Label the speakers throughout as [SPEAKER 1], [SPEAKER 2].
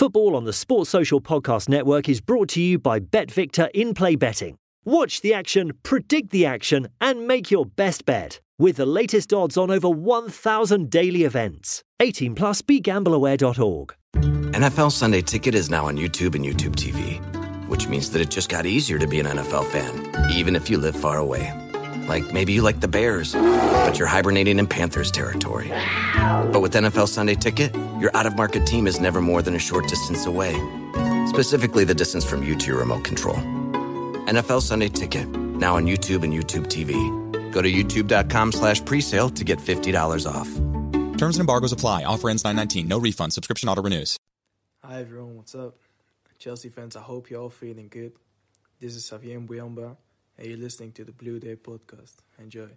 [SPEAKER 1] Football on the Sports Social Podcast Network is brought to you by BetVictor in play betting. Watch the action, predict the action, and make your best bet with the latest odds on over 1,000 daily events. 18 plus begambleaware.org.
[SPEAKER 2] NFL Sunday Ticket is now on YouTube and YouTube TV, which means that it just got easier to be an NFL fan, even if you live far away. Like maybe you like the Bears, but you're hibernating in Panthers territory. But with NFL Sunday Ticket, your out of market team is never more than a short distance away. Specifically, the distance from you to your remote control. NFL Sunday Ticket, now on YouTube and YouTube TV. Go to youtube.com slash presale to get $50 off.
[SPEAKER 3] Terms and embargoes apply. Offer ends 919. No refund. Subscription auto renews.
[SPEAKER 4] Hi everyone, what's up? Chelsea fans, I hope you're all feeling good. This is Xavier Mbuyamba, and you're listening to the Blue Day Podcast. Enjoy.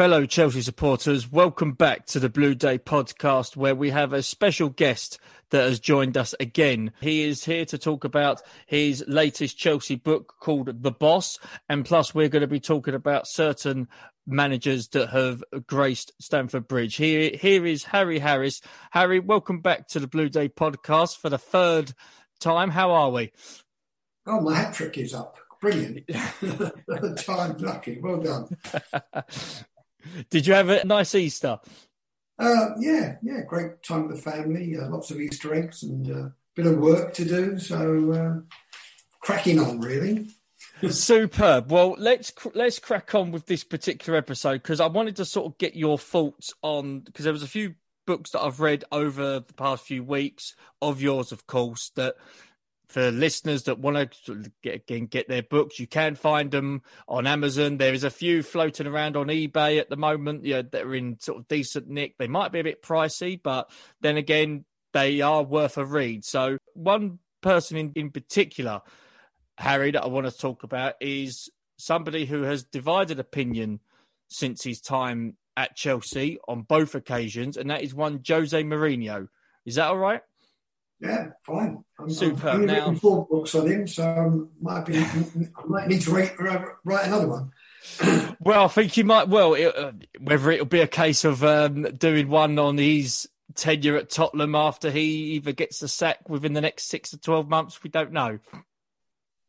[SPEAKER 5] Fellow Chelsea supporters, welcome back to the Blue Day podcast where we have a special guest that has joined us again. He is here to talk about his latest Chelsea book called The Boss. And plus, we're going to be talking about certain managers that have graced Stamford Bridge. Here, here is Harry Harris. Harry, welcome back to the Blue Day podcast for the third time. How are we?
[SPEAKER 6] Oh, my hat trick is up. Brilliant. Time lucky. Well done.
[SPEAKER 5] Did you have a nice Easter?
[SPEAKER 6] Uh, yeah, yeah, great time with the family. Uh, lots of Easter eggs and a uh, bit of work to do. So uh, cracking on, really.
[SPEAKER 5] Superb. Well, let's let's crack on with this particular episode because I wanted to sort of get your thoughts on because there was a few books that I've read over the past few weeks of yours, of course, that for listeners that want to get get their books, you can find them on Amazon. There is a few floating around on eBay at the moment. Yeah, that are in sort of decent nick. They might be a bit pricey, but then again, they are worth a read. So one person in, in particular, Harry, that I want to talk about is somebody who has divided opinion since his time at Chelsea on both occasions, and that is one Jose Mourinho. Is that all right?
[SPEAKER 6] Yeah, fine. I'm,
[SPEAKER 5] Superb.
[SPEAKER 6] Only
[SPEAKER 5] Now-
[SPEAKER 6] four books on him, so um, might be I might need to write, write another one.
[SPEAKER 5] Well, I think you might. Well, it, uh, whether it'll be a case of um, doing one on his tenure at Tottenham after he either gets the sack within the next six to twelve months, we don't know.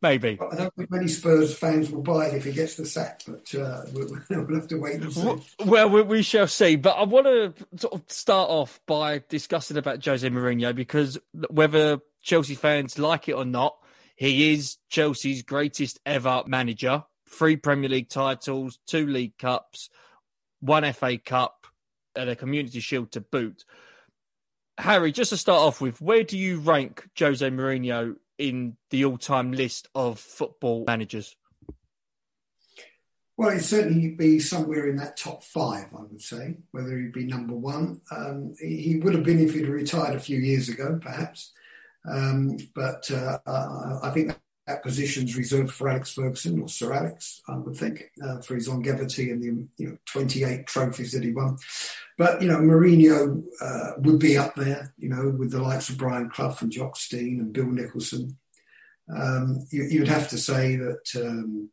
[SPEAKER 5] Maybe.
[SPEAKER 6] I don't think many Spurs fans will buy it if he gets the sack, but uh, we'll, we'll have to wait and see.
[SPEAKER 5] Well, we, we shall see. But I want to sort of start off by discussing about Jose Mourinho because whether Chelsea fans like it or not, he is Chelsea's greatest ever manager. Three Premier League titles, two League Cups, one FA Cup, and a Community Shield to boot. Harry, just to start off with, where do you rank Jose Mourinho in the all-time list of football managers?
[SPEAKER 6] Well, he'd certainly be somewhere in that top five, I would say. Whether he'd be number one, um, he, would have been if he'd retired a few years ago, perhaps. Um, but uh, I think position's reserved for Alex Ferguson or Sir Alex, I would think, uh, for his longevity and the you know 28 trophies that he won. But you know, Mourinho uh, would be up there, you know, with the likes of Brian Clough and Jock Stein and Bill Nicholson. Um, you, you'd have to say that, um,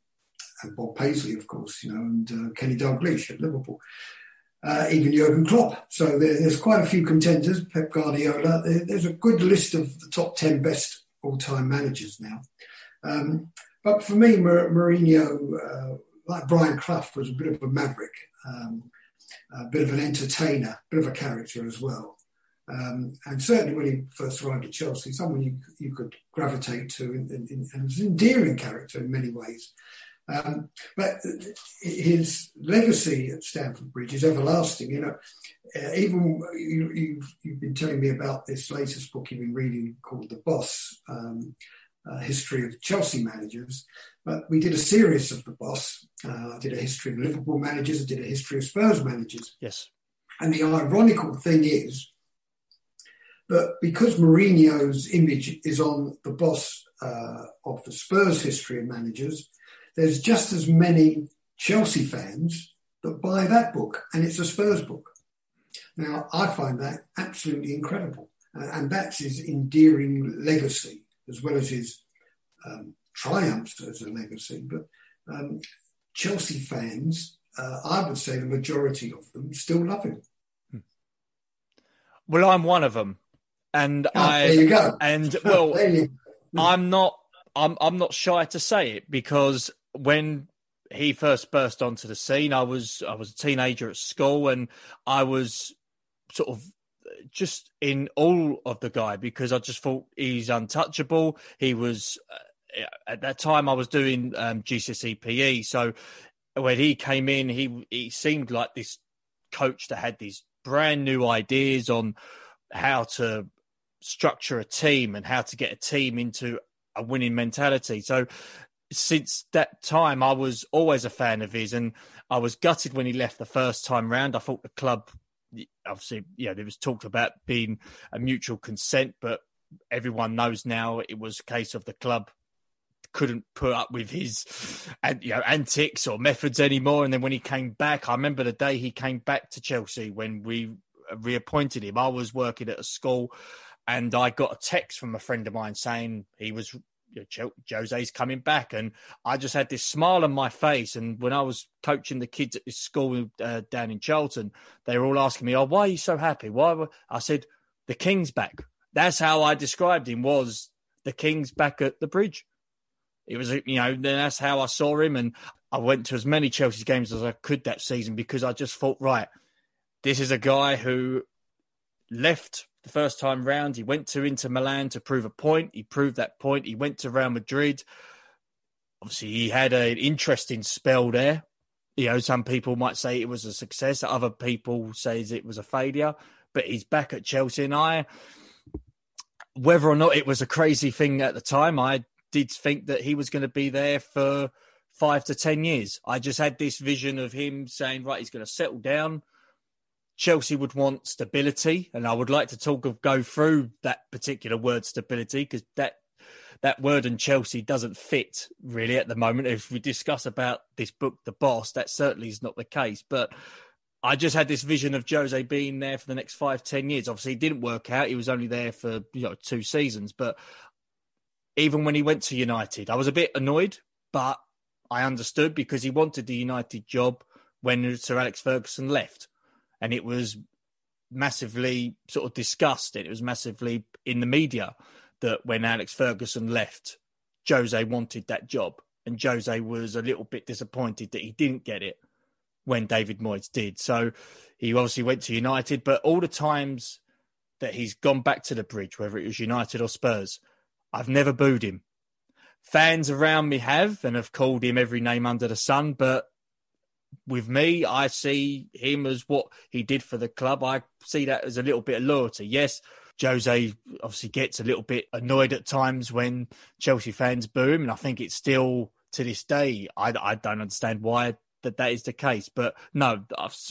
[SPEAKER 6] Bob Paisley, of course, you know, and uh, Kenny Dalglish at Liverpool. Uh, even Jurgen Klopp. So there, there's quite a few contenders. Pep Guardiola. There, there's a good list of the top ten best all-time managers now. Um, but for me, Mar- Mourinho, uh, like Brian Clough, was a bit of a maverick, um, a bit of an entertainer, a bit of a character as well. Um, and certainly when he first arrived at Chelsea, someone you, you could gravitate to, in, in, and was an endearing character in many ways. Um, but his legacy at Stamford Bridge is everlasting. You know, uh, even you, you've, you've been telling me about this latest book you've been reading called The Boss. Um, uh, history of Chelsea managers, but we did a series of the boss. Uh, I did a history of Liverpool managers. I did a history of Spurs managers.
[SPEAKER 5] Yes.
[SPEAKER 6] And the ironical thing is that because Mourinho's image is on the boss uh, of the Spurs history of managers, there's just as many Chelsea fans that buy that book, and it's a Spurs book. Now, I find that absolutely incredible. And that's his endearing legacy, as well as his um, triumphs as a legacy. But um, Chelsea fans, uh, I would say the majority of them, still love him.
[SPEAKER 5] Well, I'm one of them, and
[SPEAKER 6] oh,
[SPEAKER 5] I
[SPEAKER 6] there you go.
[SPEAKER 5] and well, I'm not. I'm I'm not shy to say it because when he first burst onto the scene, I was I was a teenager at school, and I was sort of just in all of the guy because I just thought he's untouchable. He was uh, at that time I was doing um, so when he came in, he he seemed like this coach that had these brand new ideas on how to structure a team and how to get a team into a winning mentality. So since that time, I was always a fan of his, and I was gutted when he left the first time round. I thought the club obviously, yeah, there was talked about being a mutual consent, but everyone knows now it was a case of the club couldn't put up with his and you know antics or methods anymore. And then when he came back, I remember the day he came back to Chelsea when we reappointed him. I was working at a school, and I got a text from a friend of mine saying he was you know, Jose's coming back, and I just had this smile on my face. And when I was coaching the kids at this school uh, down in Charlton, they were all asking me, "Oh, why are you so happy?" Why? I said, "The King's back." That's how I described him. Was the King's back at the bridge? It was, you know, that's how I saw him, and I went to as many Chelsea games as I could that season because I just thought, right, this is a guy who left the first time round. He went to Inter Milan to prove a point. He proved that point. He went to Real Madrid. Obviously, he had an interesting spell there. You know, some people might say it was a success. Other people says it was a failure. But he's back at Chelsea, and I, whether or not it was a crazy thing at the time, I did think that he was going to be there for five to ten years. I just had this vision of him saying, right, he's going to settle down Chelsea would want stability, and I would like to talk of go through that particular word stability because that that word in Chelsea doesn't fit really at the moment. If we discuss about this book, The Boss, that certainly is not the case. But I just had this vision of Jose being there for the next five, ten years. Obviously, it didn't work out. He was only there for you know two seasons. But even when he went to United, I was a bit annoyed, but I understood because he wanted the United job when Sir Alex Ferguson left and it was massively sort of discussed. It was massively in the media that when Alex Ferguson left, Jose wanted that job, and Jose was a little bit disappointed that he didn't get it when David Moyes did. So he obviously went to United, but all the times that he's gone back to the bridge, whether it was United or Spurs, I've never booed him. Fans around me have and have called him every name under the sun, but with me, I see him as what he did for the club. I see that as a little bit of loyalty. Yes, Jose obviously gets a little bit annoyed at times when Chelsea fans boo him, and I think it's still to this day. I, I don't understand why that that is the case, but no,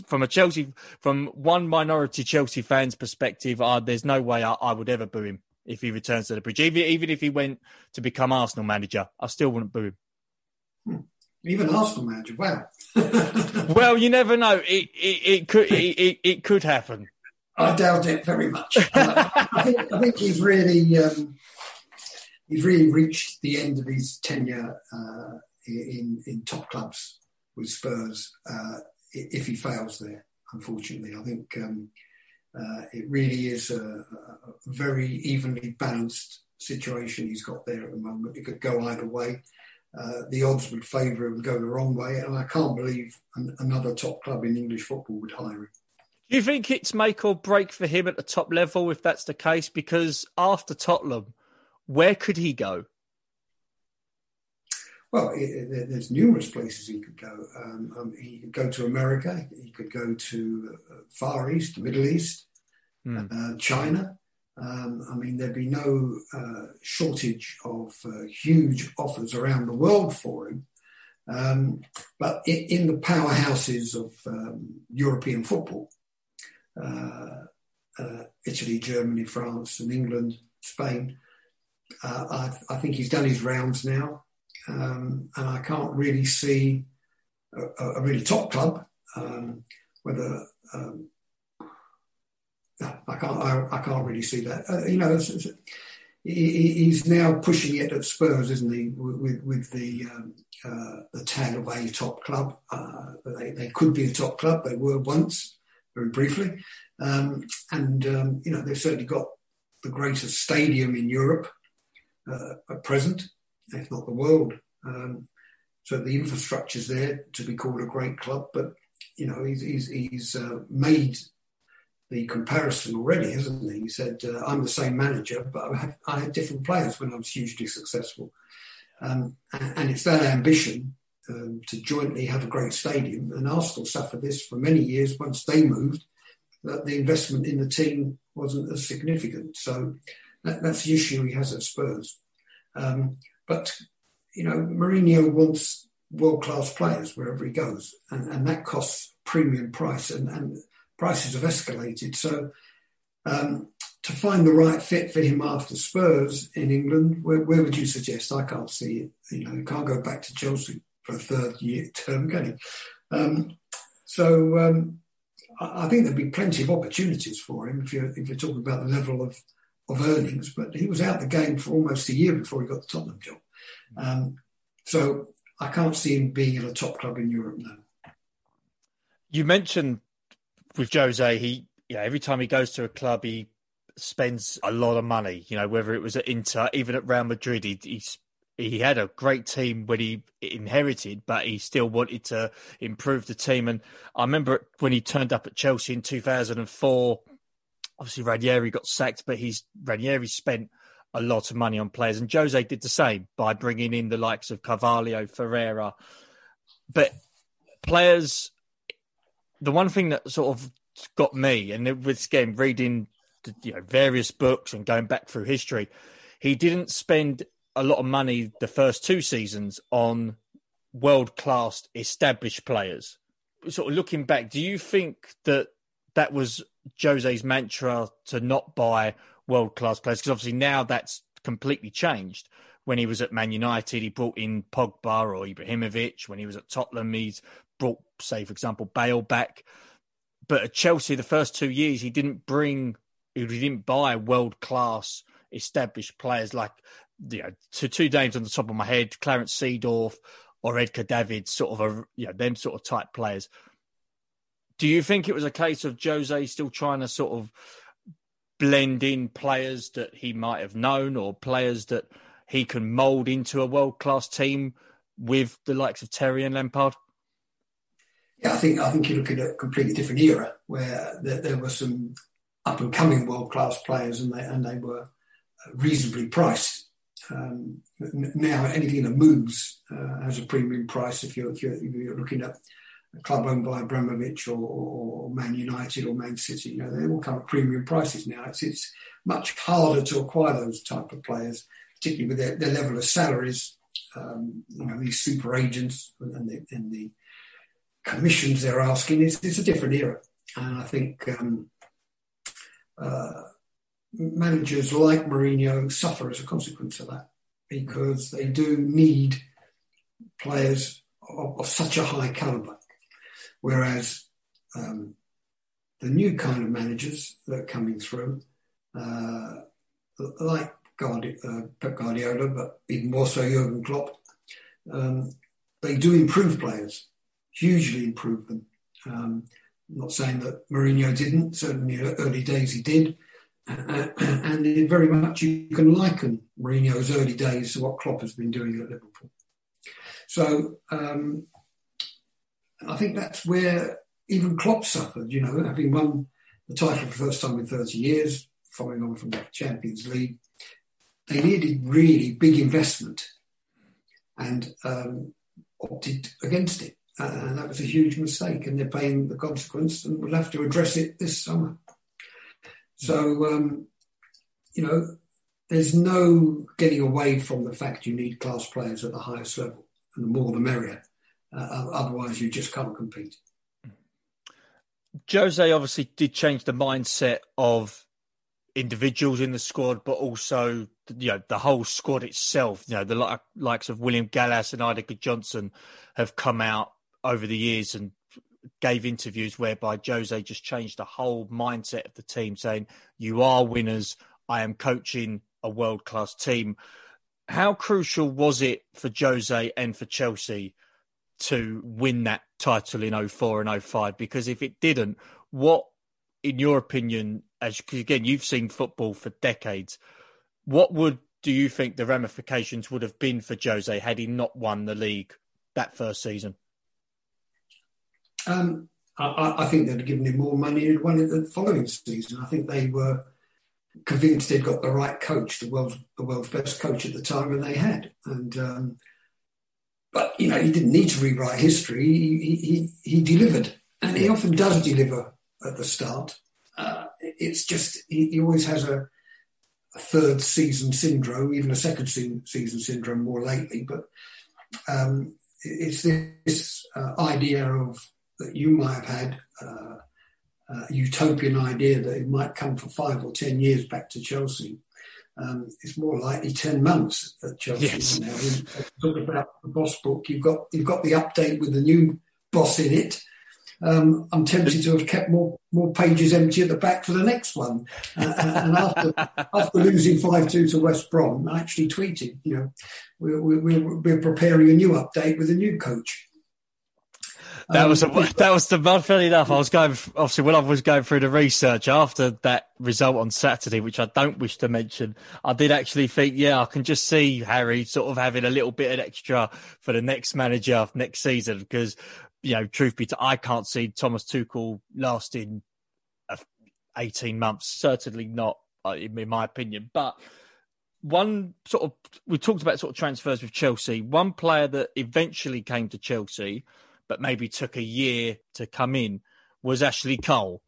[SPEAKER 5] from a Chelsea, from one minority Chelsea fans' perspective, there's no way I, I, would ever boo him if he returns to the bridge. Even even if he went to become Arsenal manager, I still wouldn't boo him.
[SPEAKER 6] Hmm. Even Arsenal manager, wow.
[SPEAKER 5] well, you never know. It it, it could it, it, could happen.
[SPEAKER 6] I doubt it very much. Uh, I, think, I think he's really um, he's really reached the end of his tenure uh, in in top clubs with Spurs. Uh, if he fails there, unfortunately, I think um, uh, it really is a, a, very evenly balanced situation he's got there at the moment. It could go either way. Uh, the odds would favour him go the wrong way, and I can't believe an, another top club in English football would hire him.
[SPEAKER 5] Do you think it's make or break for him at the top level if that's the case? Because after Tottenham, where could he go?
[SPEAKER 6] Well, it, it, there's numerous places he could go. Um, um, he could go to America. He could go to uh, Far East, Middle East, mm. uh, China. Um, I mean, there'd be no uh, shortage of uh, huge offers around the world for him. Um, but in, in, the powerhouses of um, European football, uh, uh Italy, Germany, France, and England, Spain, uh, I, I, think he's done his rounds now. Um, and I can't really see a, a really top club, um, whether um, I can't. I, I, can't really see that. Uh, you know, it's, it's, he, he's now pushing it at Spurs, isn't he? With with the um, uh, the tag of a top club. Uh, they, they could be a top club. They were once, very briefly, um, and um, you know they've certainly got the greatest stadium in Europe uh, at present, if not the world. Um, so the infrastructure's there to be called a great club, but you know he's he's, he's uh, made the comparison already, hasn't he? He said, uh, I'm the same manager, but I had, I had, different players when I was hugely successful. Um, and, and, it's that ambition um, to jointly have a great stadium. And Arsenal suffered this for many years once they moved, that the investment in the team wasn't as significant. So that, that's the issue he has at Spurs. Um, but, you know, Mourinho wants world class players wherever he goes, and, and that costs premium price. And, and prices have escalated. So um, to find the right fit for him after Spurs in England, where, where, would you suggest? I can't see it. You know, he can't go back to Chelsea for a third year term, can he? Um, so um, I, I think there'd be plenty of opportunities for him if you're if you're talking about the level of of earnings. But he was out the game for almost a year before he got the Tottenham job. Um, so I can't see him being at a top club in Europe now.
[SPEAKER 5] You mentioned with Jose, he every time he goes to a club, he spends a lot of money. You know, whether it was at Inter, even at Real Madrid, he he, he had a great team when he inherited, but he still wanted to improve the team. And I remember when he turned up at Chelsea in 2004. Obviously, Ranieri got sacked, but he's Ranieri spent a lot of money on players, and Jose did the same by bringing in the likes of Carvalho, Ferreira. But players the one thing that sort of got me, and with again reading you know various books and going back through history, he didn't spend a lot of money the first two seasons on world class established players. Sort of looking back, do you think that that was Jose's mantra to not buy world class players? Because obviously now that's completely changed. When he was at Man United, he brought in Pogba or Ibrahimovic. When he was at Tottenham, he's brought, say, for example, Bale back. But at Chelsea, the first two years, he didn't bring, he didn't buy world class established players like, you know, to two names on the top of my head, Clarence Seedorf or Edgar David, sort of a, you know, them sort of type players. Do you think it was a case of Jose still trying to sort of blend in players that he might have known or players that he can mould into a world class team with the likes of Terry and Lampard?
[SPEAKER 6] Yeah, I think I think you're looking at a completely different era where there, there were some up and coming world class players, and they and they were reasonably priced. Um, now, anything that moves uh, has a premium price. If you're, if you're, if you're looking at a club owned by Abramovich or, or, Man United or Man City, you know they all come at premium prices now. It's it's much harder to acquire those type of players, particularly with their, their level of salaries. Um, you know these super agents and the, and the commissions they're asking, it's, it's a different era. And I think um, uh, managers like Mourinho suffer as a consequence of that because they do need players of, of such a high caliber. Whereas um, the new kind of managers that are coming through, uh, like Guardi- uh, Pep Guardiola, but even more so Jurgen Klopp, um, they do improve players hugely improved them. Um, I'm not saying that Mourinho didn't, certainly in the early days he did. Uh, and very much you can liken Mourinho's early days to what Klopp has been doing at Liverpool. So um, I think that's where even Klopp suffered, you know, having won the title for the first time in 30 years, following on from the Champions League. They needed really big investment and um, opted against it. And that was a huge mistake, and they're paying the consequence, and we'll have to address it this summer. So um, you know, there's no getting away from the fact you need class players at the highest level, and the more the merrier. Uh, otherwise, you just can't compete.
[SPEAKER 5] Jose obviously did change the mindset of individuals in the squad, but also you know the whole squad itself. You know the likes of William Gallas and Eidur Gudjohnsen have come out over the years and gave interviews whereby Jose just changed the whole mindset of the team, saying, "You are winners. I am coaching a world class team." How crucial was it for Jose and for Chelsea to win that title in 04 and 05? Because if it didn't, what, in your opinion, as again you've seen football for decades, what would do you think the ramifications would have been for Jose had he not won the league that first season?
[SPEAKER 6] Um, I, I, think they'd have given him more money and won it the following season. I think they were convinced they'd got the right coach, the world's the world's best coach at the time, and they had. And um, but you know, he didn't need to rewrite history. He he, he delivered, and he often does deliver at the start. Uh, it's just he, he always has a, a, third season syndrome, even a second season syndrome more lately. But um, it's this uh, idea of that you might have had uh, a utopian idea that it might come for five or ten years back to Chelsea. Um, it's more likely ten months at Chelsea yes. now. Talking about the boss book, you've got you've got the update with the new boss in it, um, I'm tempted to have kept more more pages empty at the back for the next one. Uh, uh and after after losing five two to West Brom, I actually tweeted, you know, we're, we're, we're preparing a new update with a new coach.
[SPEAKER 5] That um, was a, that was the funny enough. I was going obviously when I was going through the research after that result on Saturday, which I don't wish to mention. I did actually think, yeah, I can just see Harry sort of having a little bit of extra for the next manager next season because you know, truth be told, I can't see Thomas Tuchel lasting 18 months. Certainly not, uh, in my opinion. But one sort of, we talked about sort of transfers with Chelsea. One player that eventually came to Chelsea, but maybe took a year to come in, was Ashley Cole.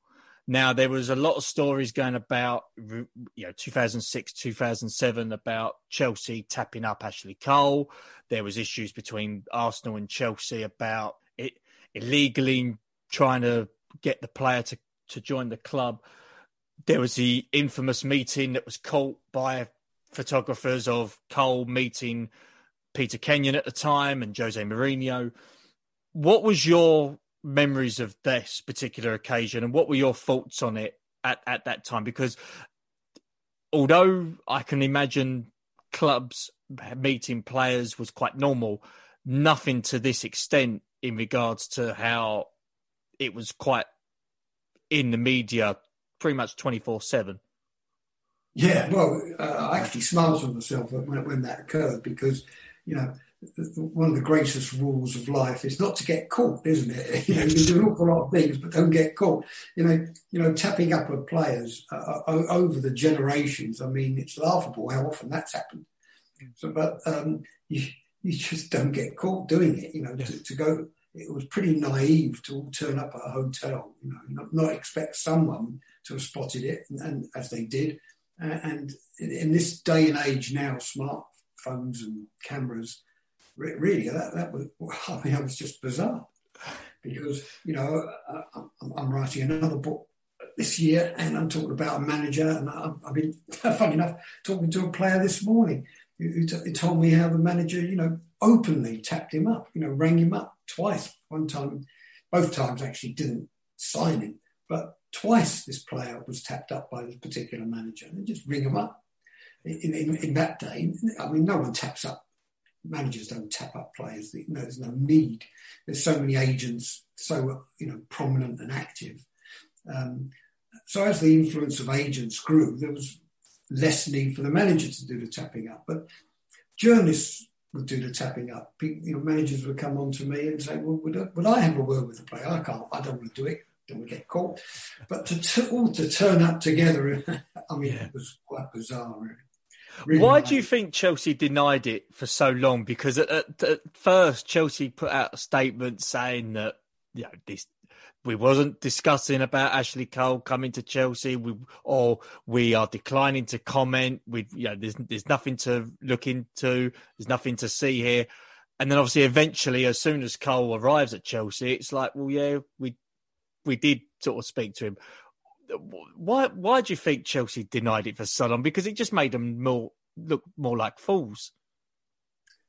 [SPEAKER 5] Now there was a lot of stories going about, you know, 2006, 2007 about Chelsea tapping up Ashley Cole. There was issues between Arsenal and Chelsea about it illegally trying to get the player to, to join the club. There was the infamous meeting that was caught by photographers of Cole meeting Peter Kenyon at the time and Jose Mourinho. What was your memories of this particular occasion and what were your thoughts on it at, at that time? Because although I can imagine clubs meeting players was quite normal, nothing to this extent in regards to how it was quite in the media pretty much 24 7.
[SPEAKER 6] Yeah, well, uh, I actually smiled to myself when, when that occurred because, you know, one of the greatest rules of life is not to get caught, isn't it? You know, you do an awful lot of things, but don't get caught. You know, you know, tapping up of players uh, over the generations. I mean, it's laughable how often that's happened. So, but um, you, you just don't get caught doing it. You know, yes. to, to, go. It was pretty naive to all turn up at a hotel. You know, not, not expect someone to have spotted it, and, and as they did. Uh, and in, in, this day and age now, smartphones and cameras, re- really, that that was. I mean, that was just bizarre because you know uh, I'm, I'm writing another book this year, and I'm talking about a manager, and I've, I've been, funny enough, talking to a player this morning who, t- told me how the manager, you know, openly tapped him up, you know, rang him up twice. One time, both times actually didn't sign him, but twice this player was tapped up by this particular manager and just ring him up. In, in, in, that day, I mean, no one taps up. Managers don't tap up players. There's no need. There's so many agents, so you know, prominent and active. Um, so as the influence of agents grew, there was less need for the manager to do the tapping up. But journalists would do the tapping up. People, you know, managers would come on to me and say, "Well, would I, would I have a word with the player? I can't. I don't want to do it. Don't want to get caught." But to t- all to turn up together, I mean, yeah. it was quite bizarre. Really.
[SPEAKER 5] Really Why do you think Chelsea denied it for so long? Because at, at, at, first, Chelsea put out a statement saying that you know this we wasn't discussing about Ashley Cole coming to Chelsea, we, or we are declining to comment. We, you know, there's there's nothing to look into. There's nothing to see here. And then obviously, eventually, as soon as Cole arrives at Chelsea, it's like, well, yeah, we we did sort of speak to him. Why why do you think Chelsea denied it for so long? Because it just made them more look more like fools.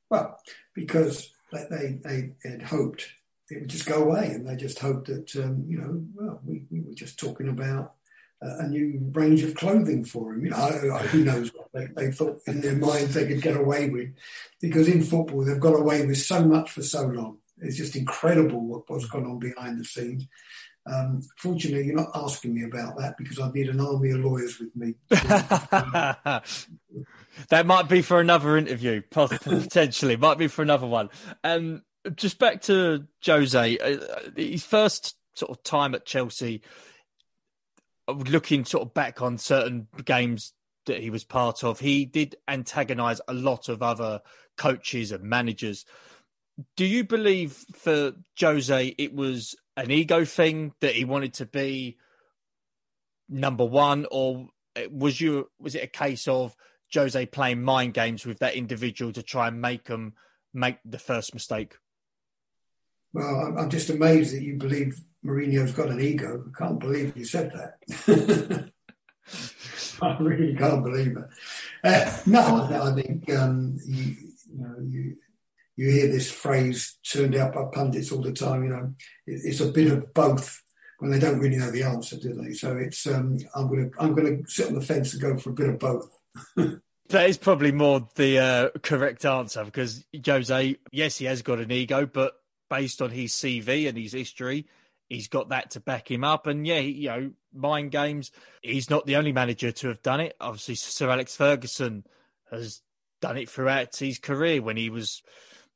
[SPEAKER 6] Well, because they they had hoped it would just go away, and they just hoped that um, you know, well, we, we were just talking about a new range of clothing for him. You know, who knows what they, they, thought in their minds they could get away with, because in football they've got away with so much for so long. It's just incredible what, what's gone on behind the scenes. Um, fortunately, you're not asking me about that because I'd need an army of lawyers with me.
[SPEAKER 5] that might be for another interview, potentially. might be for another one. Um, just back to Jose, uh, his first sort of time at Chelsea, looking sort of back on certain games that he was part of, he did antagonize a lot of other coaches and managers. Do you believe for Jose it was an ego thing that he wanted to be number one, or was you was it a case of Jose playing mind games with that individual to try and make them make the first mistake?
[SPEAKER 6] Well, I'm just amazed that you believe Mourinho's got an ego. I can't believe you said that. I really can't believe it. Uh, no, I think um, you, you, know you you hear this phrase turned out by pundits all the time. You know, it, it's a bit of both when they don't really know the answer, do they? So it's um, I'm gonna I'm gonna sit on the fence and go for a bit of both.
[SPEAKER 5] that is probably more the uh, correct answer because Jose, yes, he has got an ego, but based on his CV and his history, he's got that to back him up. And yeah, you know, mind games. He's not the only manager to have done it. Obviously, Sir Alex Ferguson has done it throughout his career when he was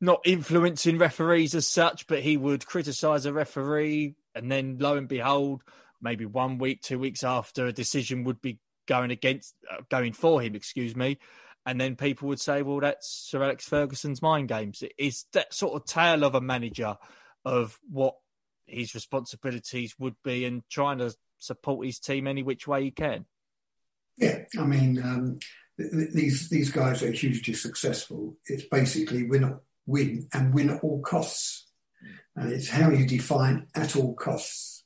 [SPEAKER 5] not influencing referees as such, but he would criticise a referee, and then lo and behold, maybe one week, two weeks after, a decision would be going against, uh, going for him. Excuse me, and then people would say, well, that's Sir Alex Ferguson's mind games. It's that sort of tale of a manager of what his responsibilities would be and trying to support his team any which way he can.
[SPEAKER 6] Yeah, I mean, um, th- these these guys are hugely successful. It's basically win, win and win at all costs, and it's how you define at all costs.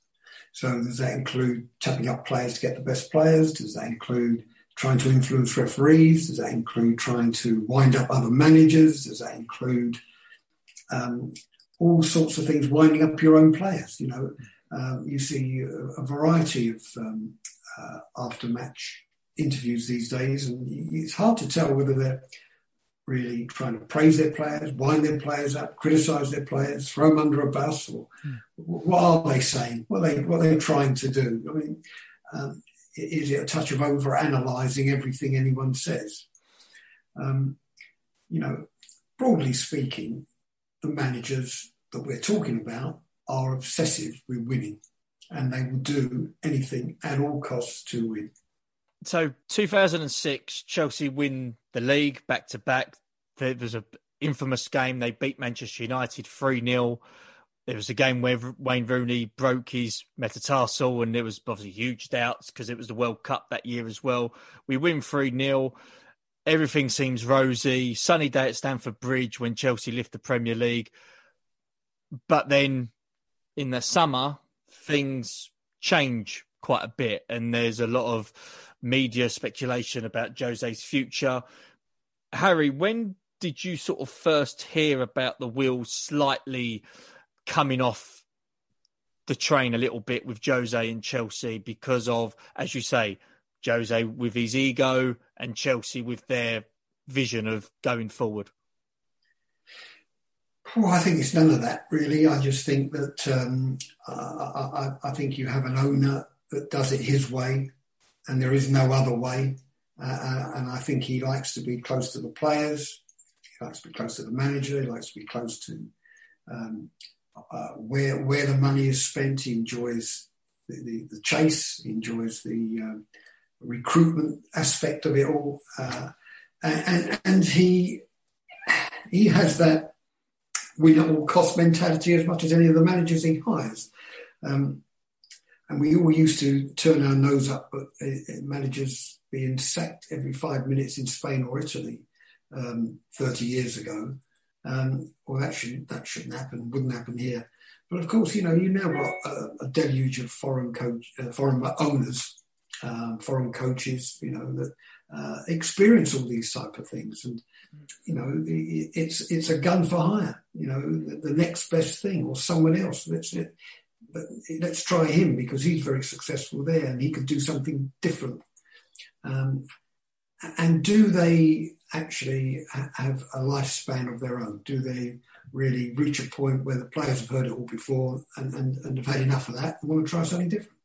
[SPEAKER 6] So does that include tapping up players to get the best players? Does that include trying to influence referees? Does that include trying to wind up other managers? Does that include um, all sorts of things, winding up your own players? You know, um, you see a, a variety of um, uh, after match interviews these days, and it's hard to tell whether they're really trying to praise their players, wind their players up, criticise their players, throw them under a bus, or mm. what are they saying? What are they what are they trying to do? I mean, um, is it a touch of over analysing everything anyone says? Um, you know, broadly speaking, the managers that we're talking about are obsessive with winning and they will do anything at all costs to win.
[SPEAKER 5] So, 2006, Chelsea win the league back to back. There was an infamous game. They beat Manchester United 3 0. It was a game where Wayne Rooney broke his metatarsal, and there was obviously huge doubts because it was the World Cup that year as well. We win 3 0. Everything seems rosy. Sunny day at Stamford Bridge when Chelsea lift the Premier League. But then in the summer, things change quite a bit, and there's a lot of media speculation about Jose's future. Harry, when did you sort of first hear about the wheels slightly coming off the train a little bit with Jose and Chelsea because of, as you say, Jose with his ego and Chelsea with their vision of going forward?
[SPEAKER 6] Well, I think it's none of that really. I just think that um, I, I, think you have an owner that does it his way, and there is no other way. Uh, uh, and I think he likes to be close to the players. He likes to be close to the manager. He likes to be close to um, uh, where where the money is spent. He enjoys the, the, the chase. He enjoys the uh, recruitment aspect of it all, uh, and and he he has that win at all cost mentality as much as any of the managers he hires. Um, and we all used to turn our nose up at, managers being sacked every five minutes in Spain or Italy um, 30 years ago. Um, well, that shouldn't that shouldn't happen. Wouldn't happen here. But of course, you know, you now got a, a deluge of foreign coach, uh, foreign owners, um, foreign coaches, you know, that uh, experience all these type of things, and you know, it's it's a gun for hire. You know, the, the next best thing, or someone else. Let's let's try him because he's very successful there, and he could do something different. Um, and do they actually have a lifespan of their own? Do they really reach a point where the players have heard it all before and, and, and have had enough of that and want to try something different?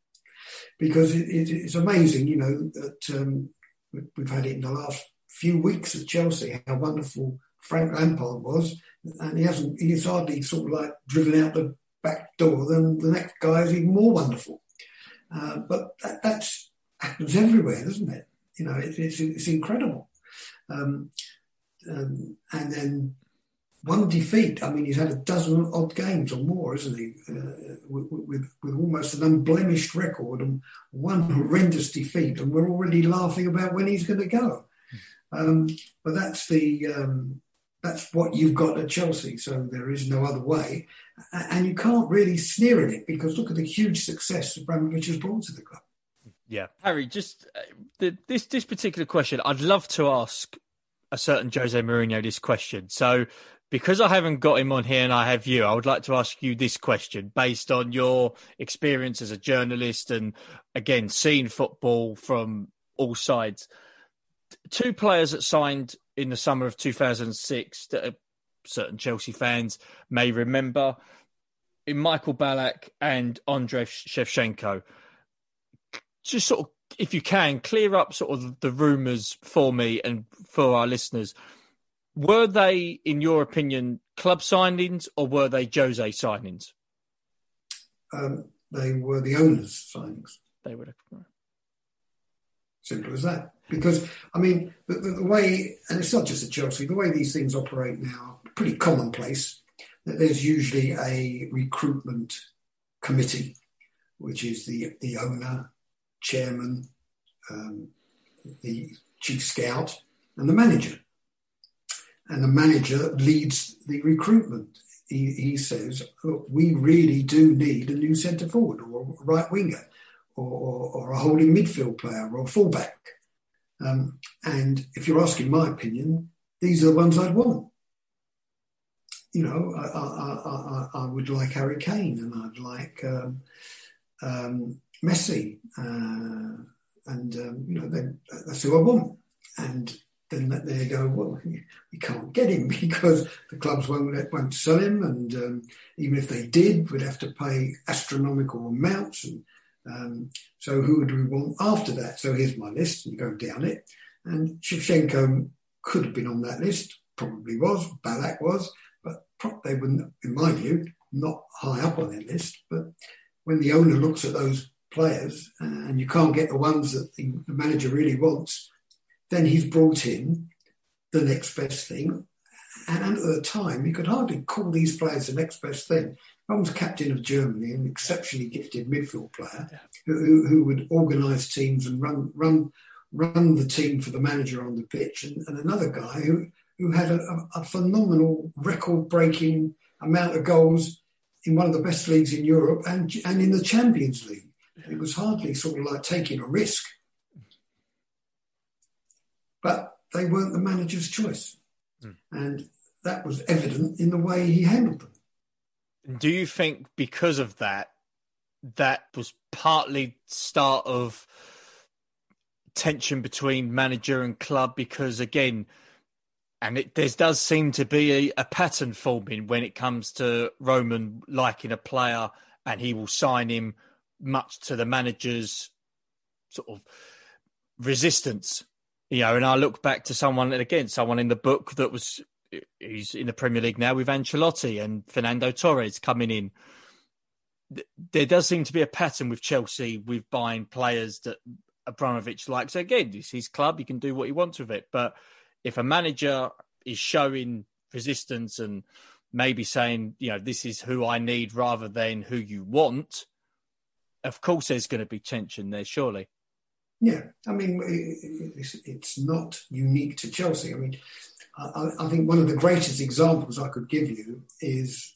[SPEAKER 6] Because it, it, it's amazing, you know, that um, we've had it in the last few weeks at Chelsea, how wonderful Frank Lampard was, and he hasn't, he's hardly sort of like driven out the back door, then the next guy is even more wonderful. Uh, but that that's, happens everywhere, doesn't it? You know, it, it's, it's incredible. Um, um, and then one defeat. I mean, he's had a dozen odd games or more, isn't he? Uh, with, with, with, almost an unblemished record and one horrendous defeat, and we're already laughing about when he's going to go. Um, but that's the um, that's what you've got at Chelsea. So there is no other way, and you can't really sneer at it because look at the huge success Abramovich has brought to the club.
[SPEAKER 5] Yeah, Harry. Just uh, the, this this particular question, I'd love to ask a certain Jose Mourinho this question. So because I haven't got him on here and I have you, I would like to ask you this question based on your experience as a journalist and again, seeing football from all sides. Two players that signed in the summer of 2006 that certain Chelsea fans may remember in Michael Ballack and Andrei Shevchenko. Just sort of, if you can, clear up sort of the rumours for me and for our listeners were they, in your opinion, club signings or were they Jose signings?
[SPEAKER 6] Um, they were the owners' signings.
[SPEAKER 5] They were.
[SPEAKER 6] Simple as that. Because, I mean, the, the, the, way, and it's not just at Chelsea, the way these things operate now, pretty commonplace, that there's usually a recruitment committee, which is the, the owner, chairman, um, the chief scout, and the manager and the manager leads the recruitment. He, he says, look, we really do need a new centre forward or a right winger or, or, or, a holding midfield player or a fullback. Um, and if you're asking my opinion, these are the ones I'd want. You know, I, I, I, I would like Harry Kane and I'd like um, um, Messi. Uh, and, um, you know, that's who I want. And then they go, well, we can't get him because the clubs won't let, won't sell him, and um, even if they did, we'd have to pay astronomical amounts. And um, so, who do we want after that? So here's my list, and you go down it. And Shevchenko could have been on that list, probably was. Ballack was, but they weren't in my view, not high up on that list. But when the owner looks at those players and you can't get the ones that the manager really wants then he's brought in the next best thing. And at the time, you could hardly call these players the next best thing. Was captain of Germany, an exceptionally gifted midfield player who, who would organise teams and run run run the team for the manager on the pitch, and, and another guy who who had a, a phenomenal record-breaking amount of goals in one of the best leagues in Europe and and in the Champions League. It was hardly sort of like taking a risk but they weren't the manager's choice. Mm. And that was evident in the way he handled them.
[SPEAKER 5] Do you think because of that, that was partly start of tension between manager and club? Because again, and it there does seem to be a, a pattern forming when it comes to Roman liking a player and he will sign him much to the manager's sort of resistance you know, and I look back to someone, and again, someone in the book that was, he's in the Premier League now with Ancelotti and Fernando Torres coming in. There does seem to be a pattern with Chelsea with buying players that Abramovich likes. Again, it's his club; he can do what he wants with it. But if a manager is showing resistance and maybe saying, you know, this is who I need rather than who you want, of course there's going to be tension there, surely.
[SPEAKER 6] Yeah, I mean, it's not unique to Chelsea. I mean, I, I, think one of the greatest examples I could give you is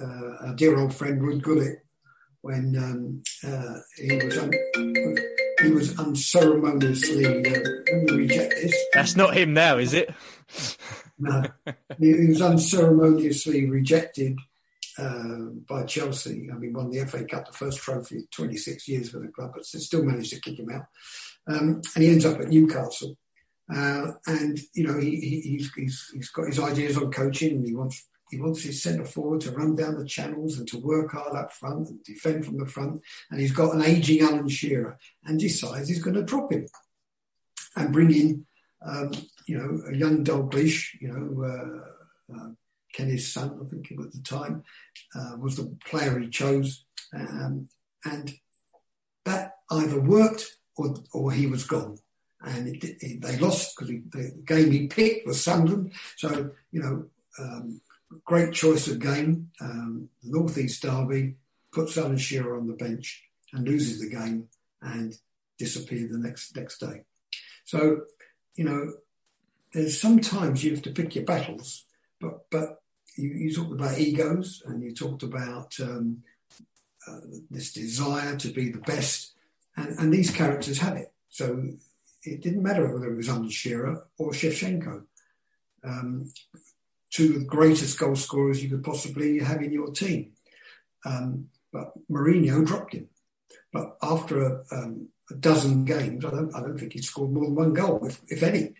[SPEAKER 6] uh, a dear old friend, Ruud Gullit, when um, uh, he was un- he was unceremoniously. Uh, let me reject this.
[SPEAKER 5] That's not him now, is it?
[SPEAKER 6] no, he was unceremoniously rejected uh, by Chelsea. I mean, won the FA Cup, the first trophy, 26 years for the club, but still managed to kick him out. Um, and he ends up at Newcastle. Uh, and you know he, he's, he's, he's got his ideas on coaching, and he wants he wants his centre forward to run down the channels and to work hard up front and defend from the front. And he's got an ageing Alan Shearer, and decides he's going to drop him and bring in um, you know a young Dalglish, you know. Uh, uh, Kenny's son, I think at the time, uh, was the player he chose. Um, and that either worked or, or he was gone. And it, it, they lost because the game he picked was Sunderland. So, you know, um, great choice of game. Um, the North East Derby puts Alan Shearer on the bench and loses the game and disappeared the next next day. So, you know, there's sometimes you have to pick your battles, but but you, you talked about egos and you talked about um, uh, this desire to be the best, and, and, these characters have it. So it didn't matter whether it was under Shearer or Shevchenko, um, two of the greatest goal scorers you could possibly have in your team. Um, but Mourinho dropped him. But after a, um, a, dozen games, I don't, I don't think he scored more than one goal, if, if any,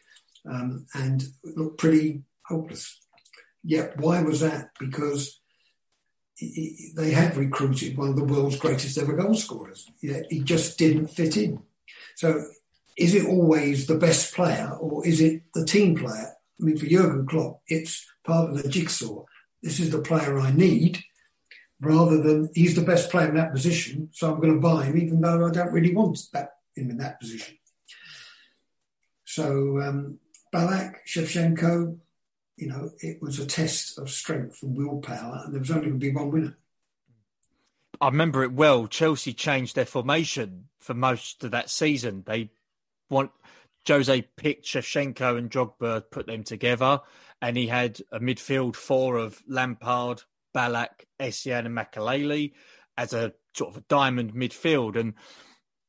[SPEAKER 6] um, and looked pretty hopeless. Yet, why was that? Because they had recruited one of the world's greatest ever goal scorers. Yet he just didn't fit in. So, is it always the best player or is it the team player? I mean, for Jurgen Klopp, it's part of the jigsaw. This is the player I need, rather than he's the best player in that position, so I'm going to buy him, even though I don't really want that him in that position. So um, Ballack, Shevchenko, you know, it was a test of strength and willpower, and there was only going to be one winner.
[SPEAKER 5] I remember it well. Chelsea changed their formation for most of that season. They want Jose picked Shevchenko and Drogba, put them together, and he had a midfield four of Lampard, Ballack, Essien, and Makelele as a sort of a diamond midfield, and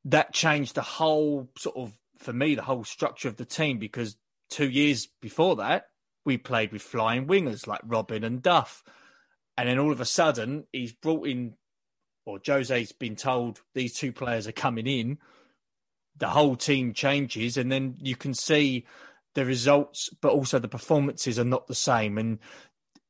[SPEAKER 5] that changed the whole sort of for me the whole structure of the team because two years before that we played with flying wingers like Robben and Duff. And then all of a sudden, he's brought in, or Jose's been told these two players are coming in. The whole team changes, and then you can see the results, but also the performances are not the same. And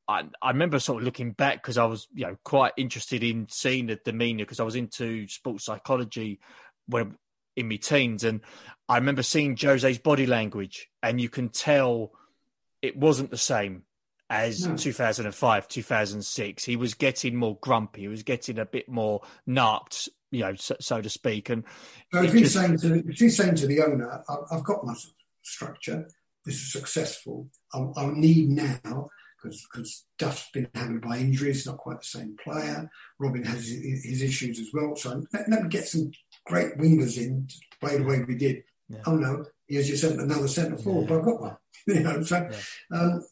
[SPEAKER 5] I, I remember sort of looking back because I was, you know, quite interested in seeing the demeanour because I was into sports psychology when in my teens, and I remember seeing Jose's body language, and you can tell it wasn't the same as no. 2005, 2006. He was getting more grumpy. He was getting a bit more narked, you know, so, so to speak. And
[SPEAKER 6] so if he's, just... saying to, if he's saying to the owner, I've got my structure, this is successful, I'll, I'll need now, because Duff's been hammered by injuries, not quite the same player. Robben has his, his issues as well. So let, let, me get some great wingers in to play the way we did. Yeah. Oh no, here's your another centre forward, yeah. but I've got one. you know, so yeah. um,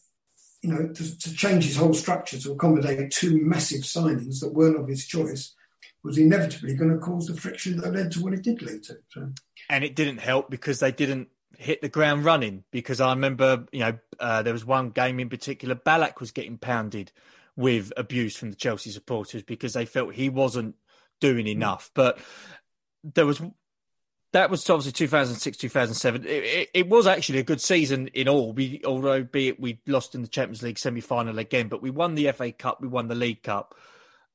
[SPEAKER 6] you know, to, to, change his whole structure to accommodate two massive signings that weren't of his choice was inevitably going to cause the friction that led to what it did lead to. So.
[SPEAKER 5] And it didn't help because they didn't hit the ground running. Because I remember, you know, uh, there was one game in particular, Ballack was getting pounded with abuse from the Chelsea supporters because they felt he wasn't doing mm. enough. But there was that was obviously 2006, 2007. It, it, it, was actually a good season in all. We, although be it we lost in the Champions League semi final again, but we won the FA Cup, we won the League Cup.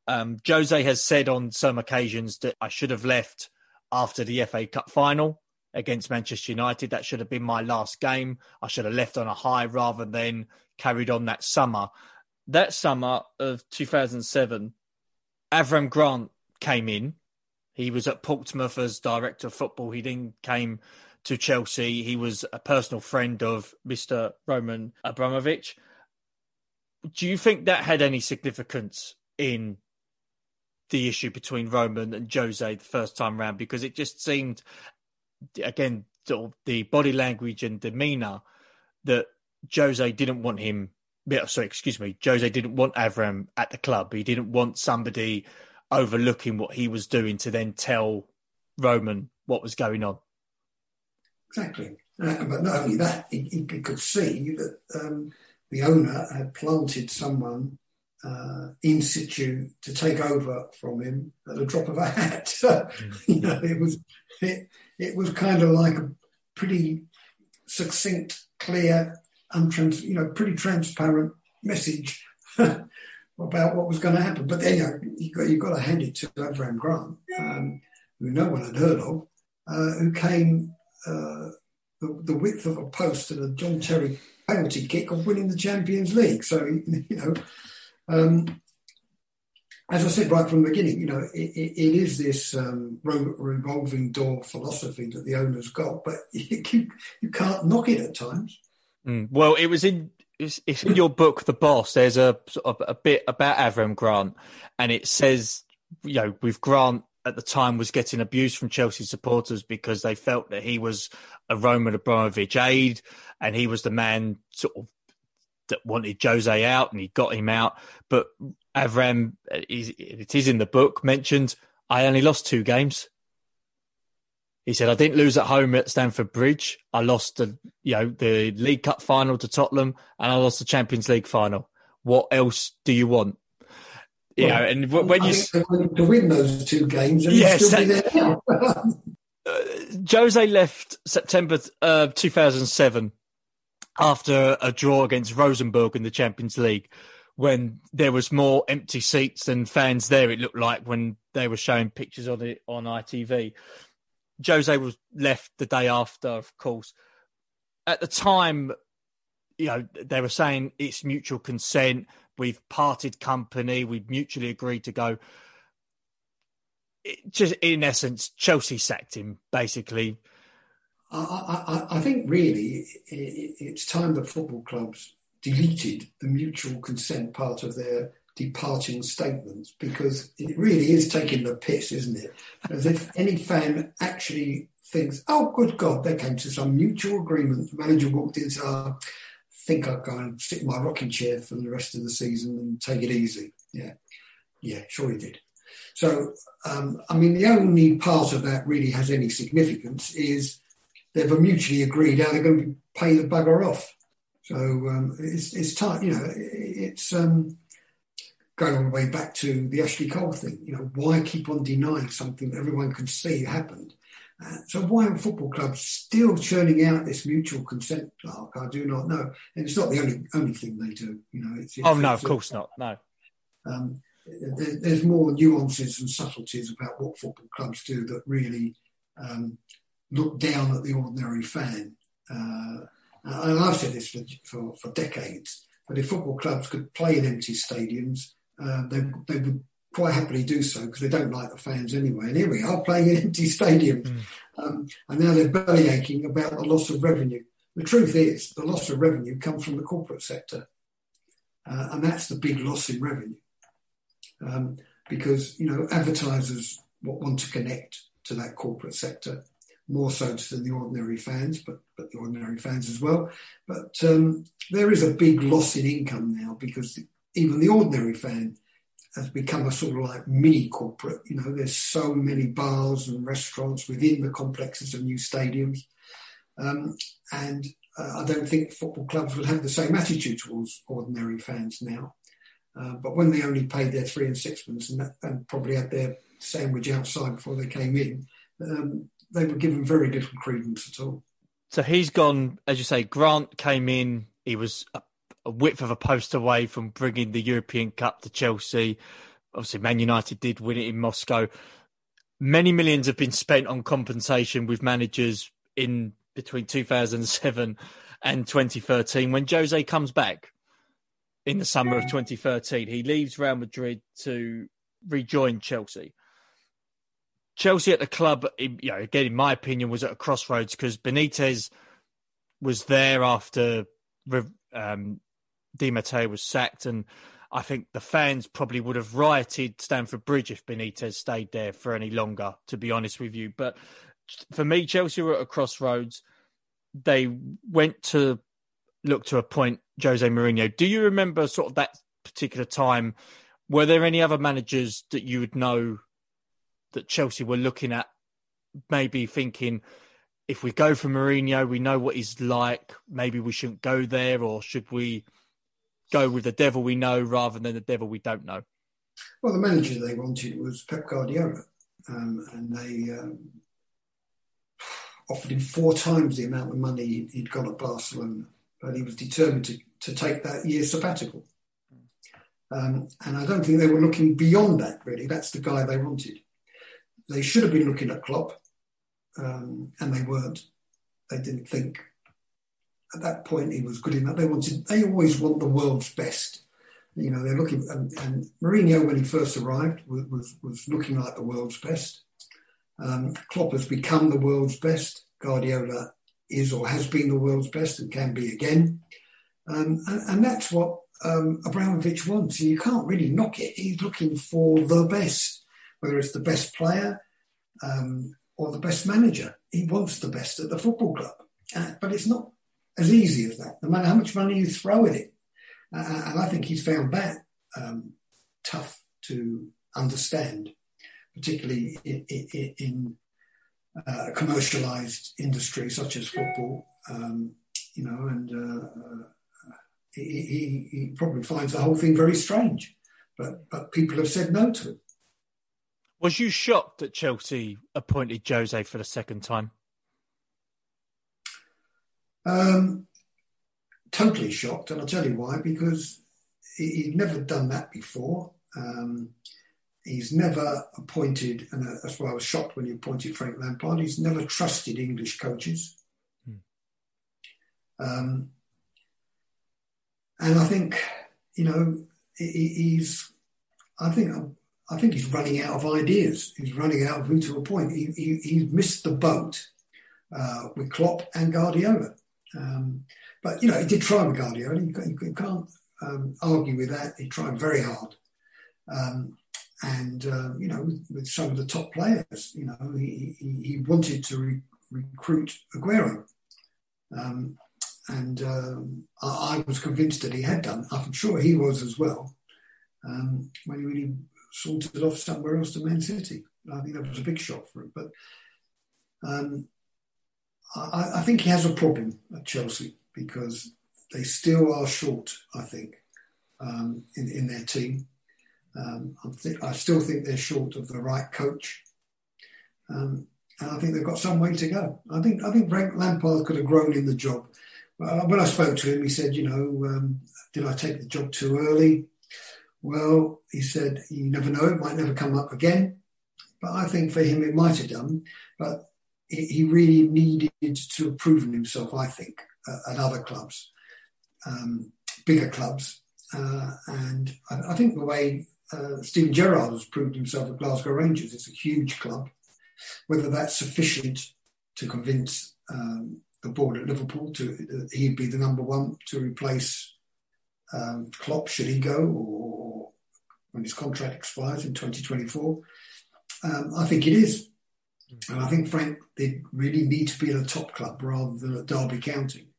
[SPEAKER 5] Um, Jose has said on some occasions that I should have left after the FA Cup final against Manchester United. That should have been my last game. I should have left on a high rather than carried on that summer. That summer of 2007, Avram Grant came in he was at Portsmouth as director of football. He then came to Chelsea. He was a personal friend of Mr. Roman Abramovich. Do you think that had any significance in the issue between Roman and Jose the first time round because it just seemed, again, the body language and demeanour that Jose didn't want him. Sorry, excuse me. Jose didn't want Avram at the club. He didn't want somebody overlooking what he was doing to then tell Roman what was going on.
[SPEAKER 6] Exactly. Uh, but not only that, he, he could see that um, the owner had planted someone uh, in situ to take over from him at the drop of a hat. you know, it was it, it was kind of like a pretty succinct, clear, untrans, you know, pretty transparent message about what was going to happen. But then you know, you got you got to hand it to Avram Grant, um, who no one had heard of, uh, who came uh, the, the width of a post and a John Terry penalty kick of winning the Champions League. So you know um, as I said right from the beginning, you know, it, it is this um, revolving door philosophy that the owners got, but you, you can't knock it at times.
[SPEAKER 5] Mm. Well, it was in it's, it's, in your book, The Boss. There's a a bit about Avram Grant, and it says, you know, with Grant at the time was getting abuse from Chelsea supporters because they felt that he was a Roman Abramovich aide, and he was the man sort of that wanted Jose out and he got him out. But Avram, it is in the book, mentioned, I only lost two games. He said, I didn't lose at home at Stamford Bridge. I lost the, you know, the League Cup final to Tottenham and I lost the Champions League final. What else do you want? You well, know, and when I you
[SPEAKER 6] to win those two games, yes, uh,
[SPEAKER 5] Jose left September uh, 2007 after a draw against Rosenborg in the Champions League when there was more empty seats than fans there. It looked like when they were showing pictures of it on ITV. Jose was left the day after, of course. At the time, you know, they were saying it's mutual consent. We've parted company. We've mutually agreed to go. It just in essence, Chelsea sacked him basically
[SPEAKER 6] I, I, I think really it's time that football clubs deleted the mutual consent part of their departing statements because it really is taking the piss, isn't it? As if any fan actually thinks, oh, good God, they came to some mutual agreement. The manager walked in and said, oh, I think I'll go and sit in my rocking chair for the rest of the season and take it easy. Yeah, yeah, sure he did. So, um, I mean, the only part of that really has any significance is they've mutually agreed how they're going to pay the bugger off. So um, it's, it's time, you know, it's um, going all the way back to the Ashley Cole thing. You know, why keep on denying something that everyone can see happened? Uh, so why are football clubs still churning out this mutual consent lark? I do not know. And it's not the only only thing they do. You know, it's, it's
[SPEAKER 5] oh no, of course not. No.
[SPEAKER 6] Um, there, there's more nuances and subtleties about what football clubs do that really um, look down at the ordinary fan. Uh, and I've said this for, for, for, decades, but if football clubs could play in empty stadiums, uh, they, they would quite happily do so because they don't like the fans anyway. And here we are playing in empty stadiums. Mm. Um, and now they're belly aching about the loss of revenue. The truth is, the loss of revenue comes from the corporate sector. Uh, and that's the big loss in revenue. Um, because, you know, advertisers want to connect to that corporate sector more so than the ordinary fans, but, but the ordinary fans as well. But um, there is a big loss in income now because even the ordinary fan has become a sort of like mini corporate. You know, there's so many bars and restaurants within the complexes of new stadiums. Um, and uh, I don't think football clubs will have the same attitude towards ordinary fans now. Uh, but when they only paid their three and sixpence and, that, and probably had their sandwich outside before they came in, um, they were given very little credence at all.
[SPEAKER 5] So he's gone, as you say. Grant came in. He was a, a width of a post away from bringing the European Cup to Chelsea. Obviously, Man United did win it in Moscow. Many millions have been spent on compensation with managers in between 2007 and 2013. When Jose comes back in the summer of 2013, he leaves Real Madrid to rejoin Chelsea. Chelsea at the club, you know, again, in my opinion, was at a crossroads because Benitez was there after um, Di Matteo was sacked, and I think the fans probably would have rioted Stamford Bridge if Benitez stayed there for any longer, to be honest with you. But for me, Chelsea were at a crossroads. They went to look to appoint Jose Mourinho. Do you remember sort of that particular time? Were there any other managers that you would know that Chelsea were looking at, maybe thinking, if we go for Mourinho, we know what he's like. Maybe we shouldn't go there, or should we go with the devil we know rather than the devil we don't know?
[SPEAKER 6] Well, the manager they wanted was Pep Guardiola, um, and they um, offered him four times the amount of money he'd got at Barcelona, but he was determined to, to take that year sabbatical. Um, and I don't think they were looking beyond that, really. That's the guy they wanted. They should have been looking at Klopp, um, and they weren't. They didn't think at that point he was good enough. They wanted. They always want the world's best. You know, they're looking. And, and Mourinho, when he first arrived, was, was, looking like the world's best. Um, Klopp has become the world's best. Guardiola is or has been the world's best and can be again. Um, and, and, that's what um, Abramovich wants. You can't really knock it. He's looking for the best, whether it's the best player um, or the best manager. He wants the best at the football club. Uh, but it's not as easy as that, no matter how much money you throw at it. Uh, and I think he's found that um, tough to understand particularly in, in, in uh, commercialized industry such as football, um, you know, and uh, uh, he, he, probably finds the whole thing very strange. But but people have said no to him.
[SPEAKER 5] Was you shocked that Chelsea appointed Jose for the second time?
[SPEAKER 6] Um, totally shocked, and I'll tell you why. Because he, would never done that before. Um, He's never appointed, and that's why I was shocked when he appointed Frank Lampard. He's never trusted English coaches. Hmm. Um, and I think, you know, he's, I think, I think he's running out of ideas. He's running out of who to appoint. He, he, he's missed the boat uh, with Klopp and Guardiola. Um, but, you know, he did try with Guardiola. You, you can't um, argue with that. He tried very hard. Um, and uh, you know with, with, some of the top players. You know he, he, he wanted to re- recruit Aguero, um, and um, I, I, was convinced that he had done. I'm sure he was as well um, when he really sorted off somewhere else to Man City. I think that was a big shock for him, but. Um, I, I think he has a problem at Chelsea because they still are short, I think, um, in, in their team. Um, I, think, I still think they're short of the right coach. Um, and I think they've got some way to go. I think I think Frank Lampard could have grown in the job. When I spoke to him, he said, "You know, um, did I take the job too early?" Well, he said, "You never know; it might never come up again." But I think for him, it might have done. But he really needed to have proven himself. I think at other clubs, um, bigger clubs, uh, and I, think the way uh, Steven Gerrard has proved himself at Glasgow Rangers. It's a huge club. Whether that's sufficient to convince um, the board at Liverpool to uh, he'd be the number one to replace um, Klopp should he go or when his contract expires in 2024, um, I think it is. And I think Frank they really need to be at a top club rather than at Derby County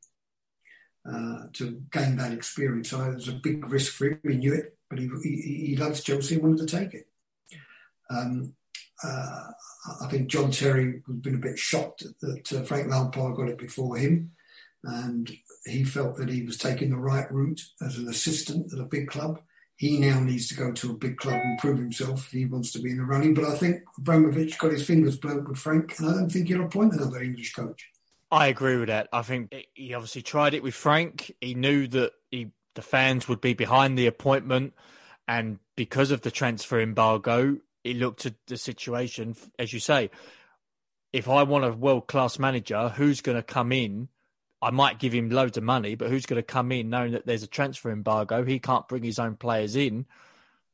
[SPEAKER 6] uh, to gain that experience. So it was a big risk for him. He knew it but he, he, he loves Chelsea and wanted to take it. Um, uh, I think John Terry has been a bit shocked that uh, Frank Lampard got it before him, and he felt that he was taking the right route as an assistant at a big club. He now needs to go to a big club and prove himself if he wants to be in the running. But I think Abramovich got his fingers burnt with Frank, and I don't think he'll appoint another English coach.
[SPEAKER 5] I agree with that. I think he obviously tried it with Frank. He knew that he the fans would be behind the appointment. And because of the transfer embargo, it looked at the situation, as you say, if I want a world class manager, who's going to come in? I might give him loads of money, but who's going to come in knowing that there's a transfer embargo? He can't bring his own players in.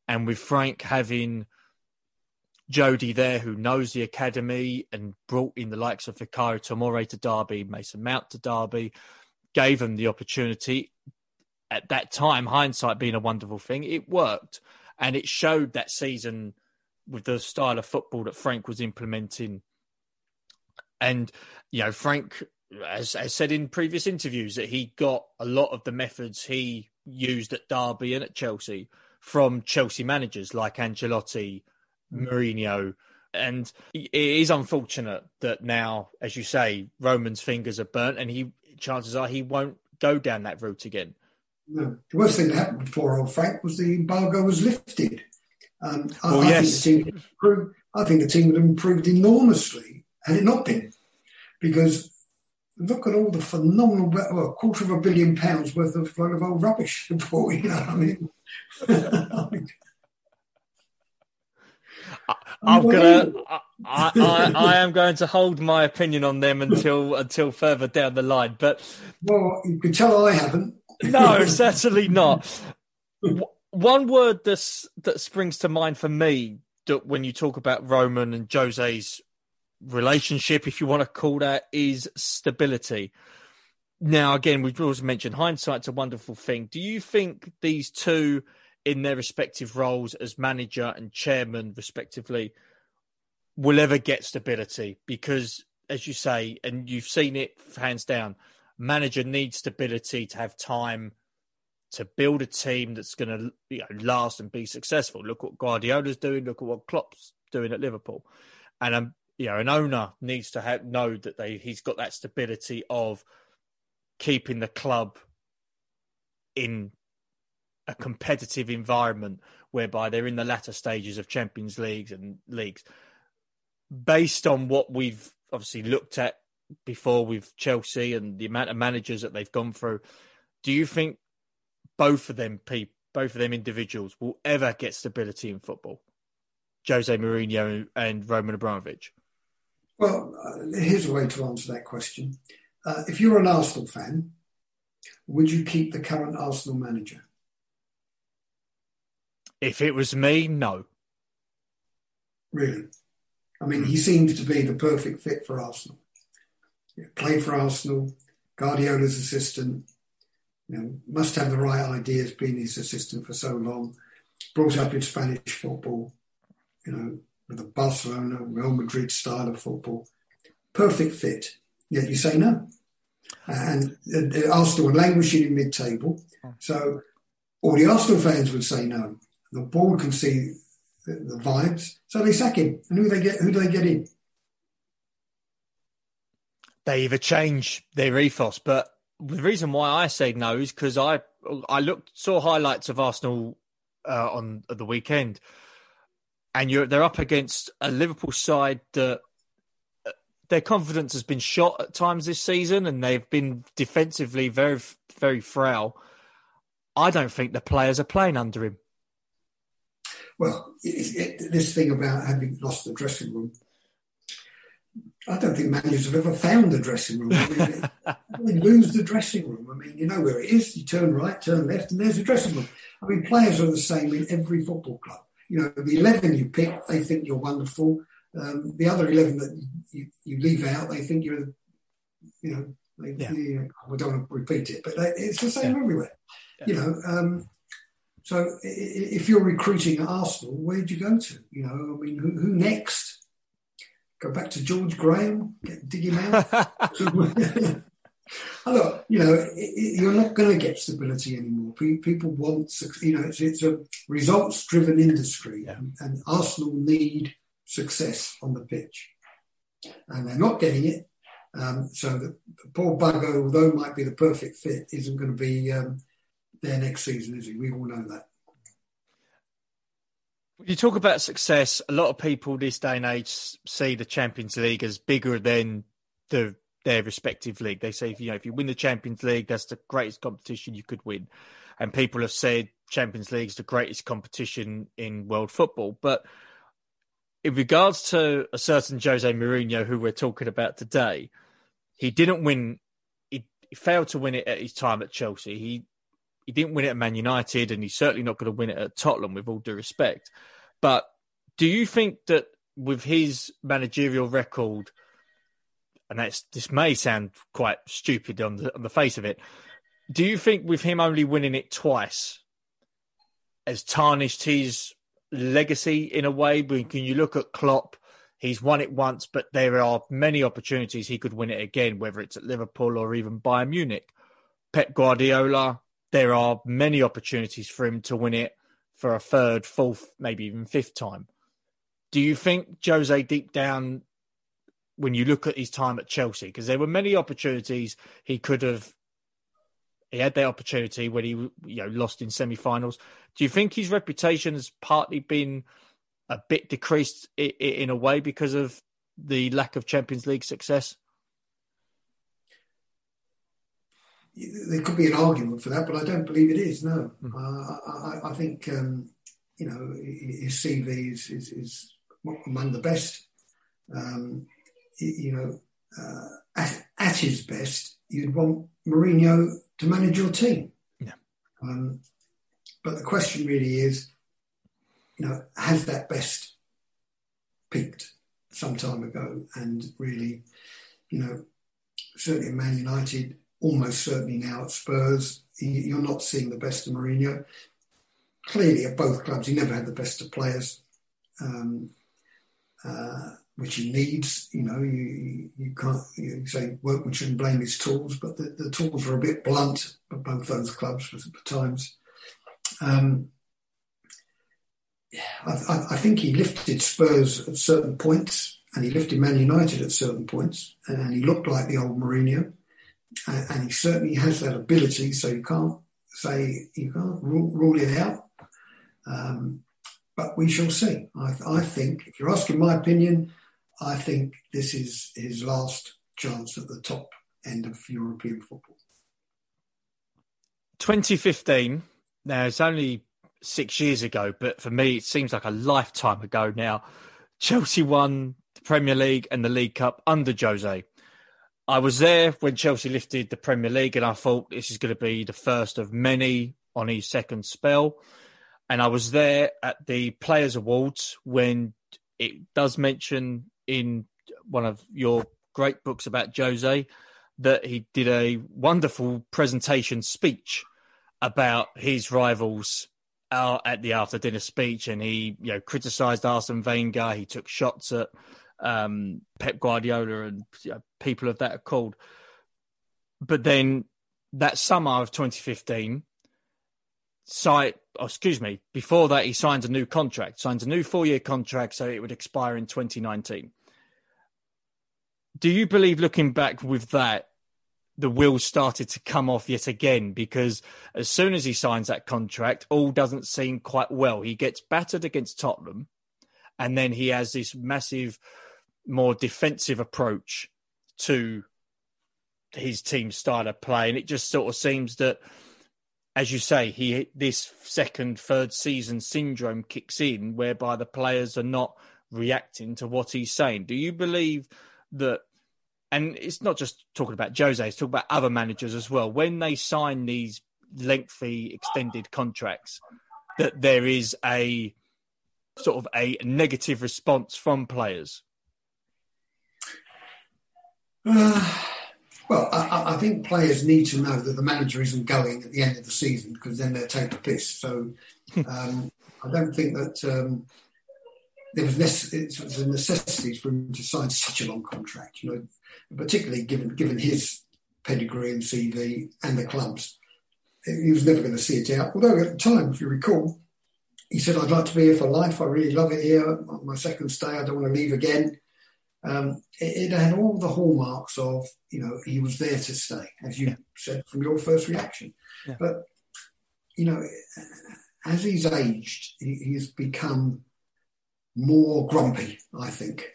[SPEAKER 5] And with Frank having Jody there, who knows the academy and brought in the likes of Fikayo Tomori to Derby, Mason Mount to Derby, gave him the opportunity at that time, hindsight being a wonderful thing, it worked. And it showed that season with the style of football that Frank was implementing. And, you know, Frank as, as said in previous interviews, that he got a lot of the methods he used at Derby and at Chelsea from Chelsea managers like Ancelotti, Mourinho. And it is unfortunate that now, as you say, Roman's fingers are burnt and he chances are he won't go down that route again.
[SPEAKER 6] No. The worst thing that happened before old Frank was the embargo was lifted. Um, I,
[SPEAKER 5] well,
[SPEAKER 6] I,
[SPEAKER 5] yes.
[SPEAKER 6] think the team improved, I think the team would have improved enormously had it not been. Because look at all the phenomenal, well, a quarter of a billion pounds worth of, of old rubbish before, you know, what I mean.
[SPEAKER 5] I'm gonna. I, I, I, am going to hold my opinion on them until until further down the line. But
[SPEAKER 6] well, you can tell I haven't.
[SPEAKER 5] no, certainly not. One word that that springs to mind for me that when you talk about Roman and Jose's relationship, if you want to call that, is stability. Now, again, we've always mentioned hindsight's a wonderful thing. Do you think these two, in their respective roles as manager and chairman, respectively, will ever get stability? Because, as you say, and you've seen it hands down, manager needs stability to have time to build a team that's going to you know, last and be successful. Look what Guardiola's doing. Look at what Klopp's doing at Liverpool. And um, you know, an owner needs to have, know that they he's got that stability of keeping the club in a competitive environment whereby they're in the latter stages of Champions Leagues and leagues. Based on what we've obviously looked at before with Chelsea and the amount of managers that they've gone through, do you think both of them people, both of them individuals will ever get stability in football? Jose Mourinho and Roman Abramovich.
[SPEAKER 6] Well, uh, here's a way to answer that question. Uh, if you're an Arsenal fan, would you keep the current Arsenal manager?
[SPEAKER 5] If it was me, no.
[SPEAKER 6] Really? I mean, he seems to be the perfect fit for Arsenal. Yeah, played for Arsenal, Guardiola's assistant, you know, must have the right ideas being his assistant for so long, brought up in Spanish football, you know, with the Barcelona, Real Madrid style of football. Perfect fit. Yet you say no. And Arsenal are languishing in mid-table. So all the Arsenal fans would say no. The board can see the, the vibes, so they sack him. And who they get? Who do they get in?
[SPEAKER 5] They either change their ethos, but the reason why I say no is because I I looked saw highlights of Arsenal uh, on the weekend, and you're they're up against a Liverpool side that uh, their confidence has been shot at times this season, and they've been defensively very very frail. I don't think the players are playing under him.
[SPEAKER 6] Well, it, it, this thing about having lost the dressing room, I don't think managers have ever found the dressing room. I mean, lose the dressing room. I mean, you know where it is. You turn right, turn left, and there's the dressing room. I mean, players are the same in every football club you know, the 11 you pick, they think you're wonderful. Um, the other 11 that you, you, leave out, they think you're, you know, they, yeah. you, I don't want to repeat it, but they, it's the same yeah. everywhere. Yeah. You know, um, so if you're recruiting at Arsenal, where'd you go to? You know, I mean, who, who next? Go back to George Graham, get, dig him out. Look, you know, you're not going to get stability anymore. People want, you know, it's, it's a results-driven industry, yeah. and, and, Arsenal need success on the pitch, and they're not getting it. Um, so the, poor bugger, although might be the perfect fit, isn't going to be um, there next season, is he? We all know that.
[SPEAKER 5] You talk about success. A lot of people this day and age see the Champions League as bigger than the their respective league. They say if you know if you win the Champions League, that's the greatest competition you could win. And people have said Champions League is the greatest competition in world football. But in regards to a certain Jose Mourinho who we're talking about today, he didn't win. He, he failed to win it at his time at Chelsea. He he didn't win it at Man United, and he's certainly not going to win it at Tottenham. With all due respect, but do you think that with his managerial record? And that's this may sound quite stupid on the on the face of it, Do you think with him only winning it twice has tarnished his legacy in a way? Can you look at Klopp? He's won it once, but there are many opportunities he could win it again, whether it's at Liverpool or even Bayern Munich. Pep Guardiola, there are many opportunities for him to win it for a third, fourth, maybe even fifth time. Do you think Jose deep down, when you look at his time at Chelsea, because there were many opportunities he could have he had that opportunity when he you know lost in semi-finals. Do you think his reputation has partly been a bit decreased in a way because of the lack of Champions League success?
[SPEAKER 6] There could be an argument for that, but I don't believe it is. No, mm. uh, I, I, think um, you know his CV is, is, is among the best. Um, you know, uh, at, at his best, you'd want Mourinho to manage your team.
[SPEAKER 5] Yeah.
[SPEAKER 6] Um, but the question really is, you know, has that best peaked some time ago? And really, you know, certainly at Man United, almost certainly now at Spurs, you're not seeing the best of Mourinho. Clearly, at both clubs, he never had the best of players. Um, uh, which he needs. You know, you, you can't you say workman shouldn't blame his tools, but the, the tools were a bit blunt at both those clubs for, times. Um, I, I, think he lifted Spurs at certain points, and he lifted Man United at certain points, and he looked like the old Mourinho, and, and he certainly has that ability. So you can't say you can't rule, rule it out. Um, but we shall see. I, I, think, if you're asking my opinion, I think this is his last chance at the top end of European football.
[SPEAKER 5] 2015. Now it's only six years ago, but for me it seems like a lifetime ago now. Chelsea won the Premier League and the League Cup under Jose. I was there when Chelsea lifted the Premier League, and I thought this is going to be the first of many on his second spell. And I was there at the Players' Awards when it does mention in one of your great books about Jose that he did a wonderful presentation speech about his rivals uh, at the after dinner speech, and he you know criticised Arsene Wenger. He took shots at um, Pep Guardiola and you know, people of that accord. But then that summer of 2015, site, oh, excuse me, before that, he signed a new contract, signed a new four year contract, so it would expire in 2019. Do you believe, looking back with that, the wheels started to come off yet again? Because as soon as he signs that contract, all doesn't seem quite well. He gets battered against Tottenham, and then he has this massive, more defensive approach to his team style of play. And it just sort of seems that as you say, he this second, third season syndrome kicks in, whereby the players are not reacting to what he's saying. Do you believe that? And it's not just talking about Jose; it's talking about other managers as well. When they sign these lengthy, extended contracts, that there is a sort of a negative response from players.
[SPEAKER 6] Well, I, I, think players need to know that the manager isn't going at the end of the season because then they'll take the piss. So um, I don't think that um, there was nece- it was a necessity for him to sign such a long contract. You know, particularly given given his pedigree and CV and the clubs, he was never going to see it out. Although at the time, if you recall, he said, "I'd like to be here for life. I really love it here. On my second stay, I don't want to leave again." Um, it, it, had all the hallmarks of, you know, he was there to stay, as you yeah. said from your first reaction. Yeah. But, you know, as he's aged, he, he's become more grumpy, I think,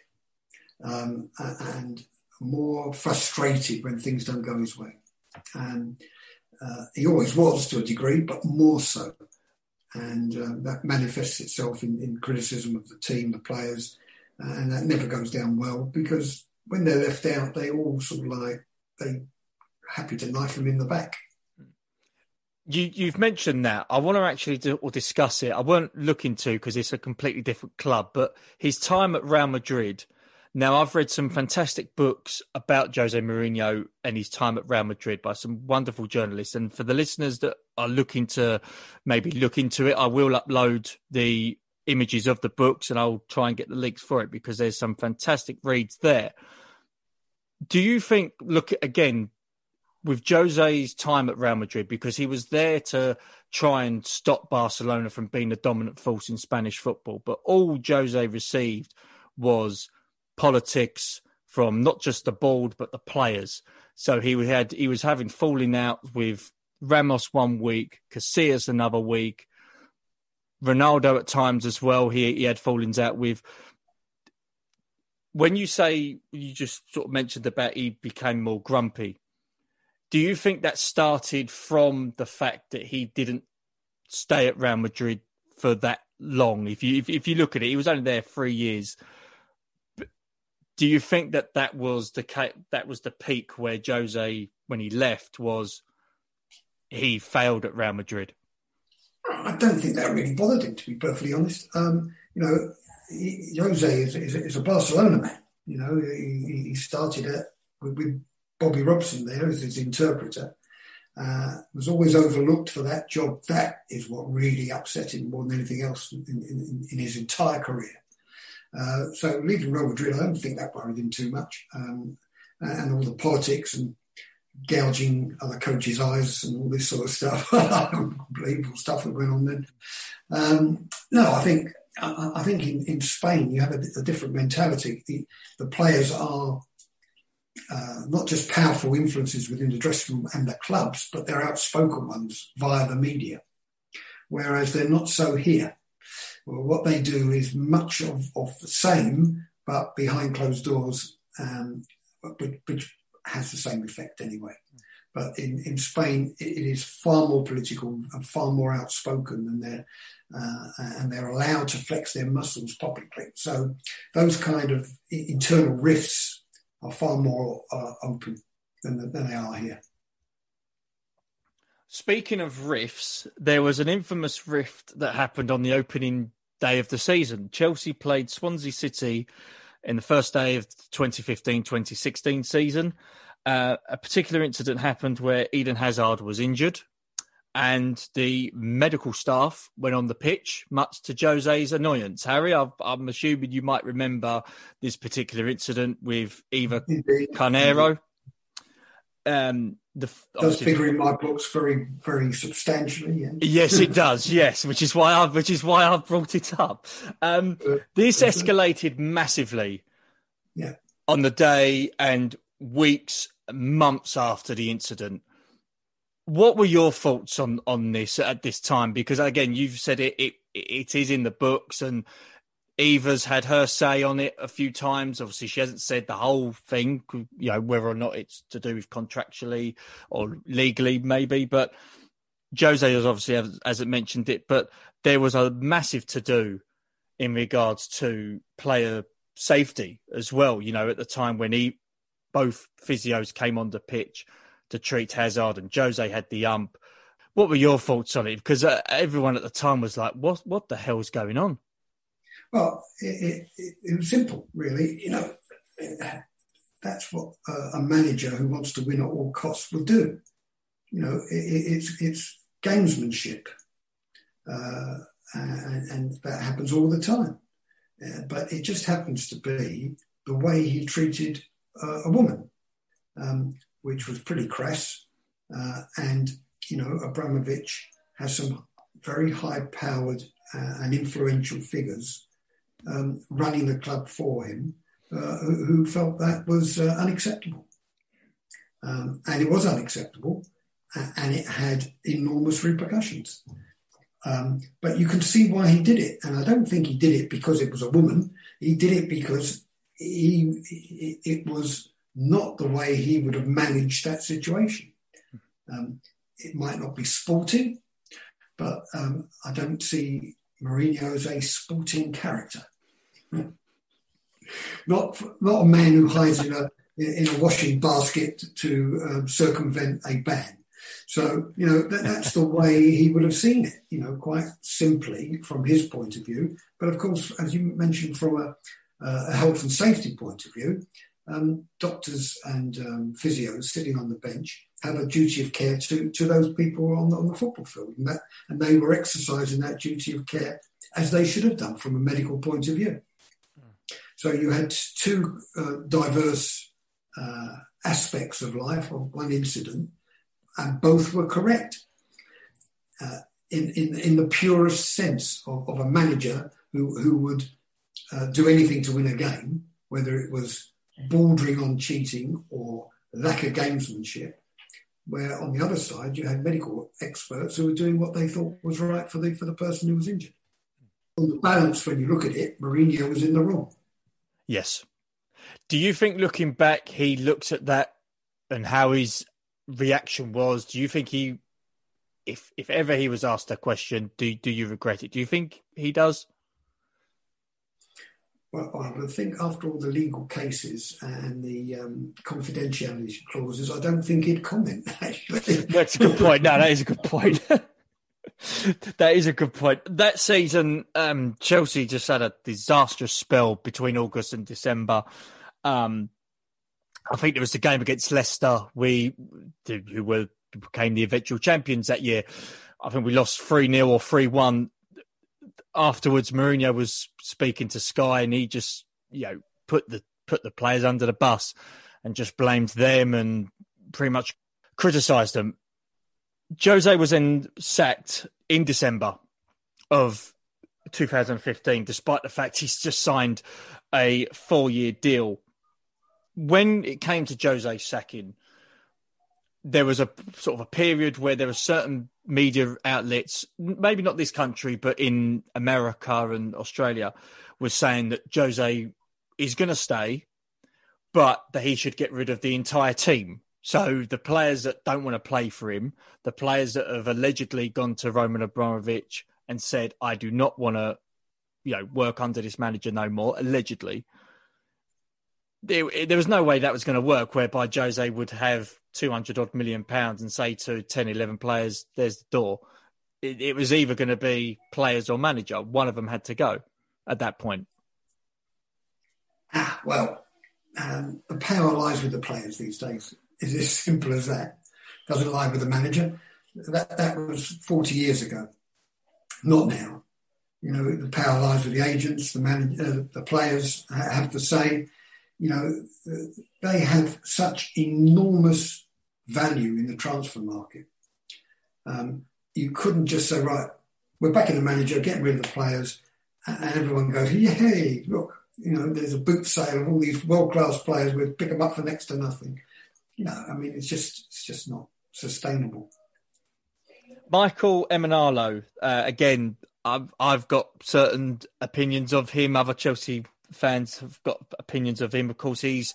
[SPEAKER 6] um, and more frustrated when things don't go his way. And uh, he always was to a degree, but more so. And um, that manifests itself in, in criticism of the team, the players, Uh, and that never goes down well because when they're left out, they all sort of like they happy to knife them in the back.
[SPEAKER 5] You, have mentioned that. I want to actually do, or discuss it. I won't look into because it's a completely different club, but his time at Real Madrid. Now, I've read some fantastic books about Jose Mourinho and his time at Real Madrid by some wonderful journalists. And for the listeners that are looking to maybe look into it, I will upload the images of the books and I'll try and get the links for it because there's some fantastic reads there. Do you think, look again, with Jose's time at Real Madrid, because he was there to try and stop Barcelona from being the dominant force in Spanish football, but all Jose received was politics from not just the board but the players. So he had he was having falling out with Ramos one week, Casillas another week, Ronaldo at times as well. He he had fallings out with. When you say you just sort of mentioned about he became more grumpy, do you think that started from the fact that he didn't stay at Real Madrid for that long? If you if, if you look at it, he was only there three years. Do you think that that was the that was the peak where Jose, when he left, was he failed at Real Madrid?
[SPEAKER 6] I don't think that really bothered him, to be perfectly honest. Um, you know, he, Jose is, is, is, a Barcelona man. You know, he, he started at, with, with, Bobby Robson there as his interpreter. Uh, was always overlooked for that job. That is what really upset him more than anything else in, in, in his entire career. Uh, so leaving Real Madrid, I don't think that worried him too much. Um, and all the politics and gouging other coaches' eyes and all this sort of stuff. Unbelievable stuff that went on then. Um, no, I think I, I think in, in, Spain you have a, a different mentality. The, the players are uh, not just powerful influences within the dressing room and the clubs, but they're outspoken ones via the media. Whereas they're not so here. Well, what they do is much of, of the same, but behind closed doors, um, which, which has the same effect anyway. But in, in Spain, it, it is far more political and far more outspoken than they're, uh, and they're allowed to flex their muscles publicly. So those kind of internal rifts are far more uh, open than, than they are here.
[SPEAKER 5] Speaking of rifts, there was an infamous rift that happened on the opening day of the season. Chelsea played Swansea City in the first day of the 2015 2016 season. Uh, a particular incident happened where Eden Hazard was injured and the medical staff went on the pitch, much to Jose's annoyance. Harry, i am assuming you might remember this particular incident with Eva Carneiro. Um,
[SPEAKER 6] does figure in my books very, very substantially. Yeah.
[SPEAKER 5] Yes, it does. Yes, which is why I've which is why I've brought it up. Um, this escalated massively.
[SPEAKER 6] Yeah.
[SPEAKER 5] On the day and weeks, months after the incident, what were your thoughts on on this at this time? Because again, you've said it, it it is in the books, and Eva's had her say on it a few times. Obviously, she hasn't said the whole thing, you know, whether or not it's to do with contractually or legally, maybe. But Jose has obviously, as it mentioned it, but there was a massive to do in regards to player safety as well. You know, at the time when he, both physios came on the pitch to treat Hazard and Jose had the ump. What were your thoughts on it? Because uh, everyone at the time was like, "What? What the hell's going on?"
[SPEAKER 6] Well, it, it, it was simple, really. You know, that's what a manager who wants to win at all costs will do. You know, it, it's it's gamesmanship, uh, and, and, that happens all the time. Uh, but it just happens to be the way he treated uh, a woman, um, which was pretty crass. Uh, and you know, Abramovich has some very high-powered uh, and influential figures um, running the club for him uh, who, felt that was uh, unacceptable. Um, and it was unacceptable and it had enormous repercussions. Um, but you can see why he did it. And I don't think he did it because it was a woman. He did it because he, it was not the way he would have managed that situation. Um, it might not be sporting, but um, I don't see Mourinho as a sporting character. Not, not a man who hides in a, in a washing basket to um, circumvent a ban. So, you know, that, that's the way he would have seen it, you know, quite simply from his point of view. But of course, as you mentioned, from a, a health and safety point of view, um, doctors and um, physios sitting on the bench have a duty of care to, to those people on the, on the football field. And, that, and they were exercising that duty of care as they should have done from a medical point of view. So you had two uh, diverse uh, aspects of life of one incident, and both were correct uh, in, in, in the purest sense of, of a manager who, who would uh, do anything to win a game, whether it was bordering on cheating or lack of gamesmanship. Where on the other side you had medical experts who were doing what they thought was right for the for the person who was injured. On the balance, when you look at it, Mourinho was in the wrong.
[SPEAKER 5] Yes. Do you think looking back, he looked at that and how his reaction was? Do you think he, if if ever he was asked a question, do do you regret it? Do you think he does?
[SPEAKER 6] Well, I would think after all the legal cases and the um, confidentiality clauses, I don't think he'd comment. Actually,
[SPEAKER 5] that's a good point. No, that is a good point. that is a good point. That season, um, Chelsea just had a disastrous spell between August and December. Um, I think there was the game against Leicester. We, who were became the eventual champions that year. I think we lost three 0 or three one. Afterwards, Mourinho was speaking to Sky, and he just you know put the put the players under the bus and just blamed them and pretty much criticised them. Jose was then sacked in December of 2015, despite the fact he's just signed a four year deal. When it came to Jose sacking, there was a sort of a period where there were certain media outlets, maybe not this country, but in America and Australia, was saying that Jose is going to stay, but that he should get rid of the entire team. So the players that don't want to play for him, the players that have allegedly gone to Roman Abramovich and said, "I do not want to, you know, work under this manager no more," allegedly. There, there was no way that was going to work whereby Jose would have 200 odd million pounds and say to 10, 11 players, there's the door. It, it was either going to be players or manager. One of them had to go at that point.
[SPEAKER 6] Ah, well, um, the power lies with the players these days. It's as simple as that. Doesn't lie with the manager. That that was 40 years ago, not now. You know, the power lies with the agents, the manager, uh, the players have to say. You know, they have such enormous value in the transfer market. Um, you couldn't just say, right, we're back in the manager, getting rid of the players, and everyone goes, hey, look, you know, there's a boot sale of all these world class players, we'll pick them up for next to nothing know, I mean, it's just it's just not sustainable.
[SPEAKER 5] Michael Emenalo, uh, again, I've I've got certain opinions of him. Other Chelsea fans have got opinions of him. Of course, he's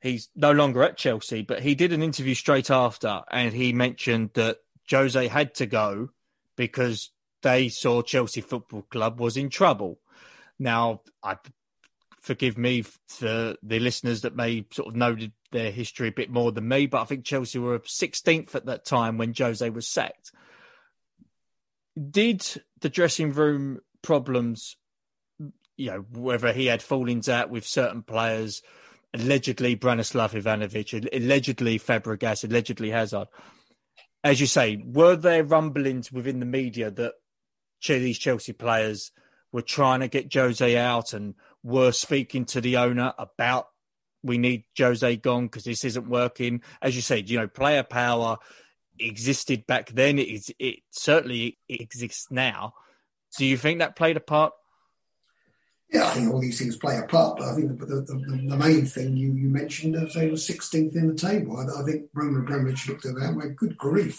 [SPEAKER 5] he's no longer at Chelsea, but he did an interview straight after, and he mentioned that Jose had to go because they saw Chelsea Football Club was in trouble. Now, I forgive me for the listeners that may sort of know their history a bit more than me, but I think Chelsea were 16th at that time when Jose was sacked. Did the dressing room problems, you know, whether he had fallings out with certain players, allegedly Branislav Ivanovic, allegedly Fabregas, allegedly Hazard, as you say, were there rumblings within the media that these Chelsea players were trying to get Jose out and were speaking to the owner about we need Jose gone because this isn't working. As you said, you know, player power existed back then. It, is, it certainly exists now. Do you think that played a part?
[SPEAKER 6] Yeah, I think all these things play a part. But I think the, the, the, the main thing you, you mentioned, as they were 16th in the table. I, I think Roman Abramovich looked at that and went, good grief.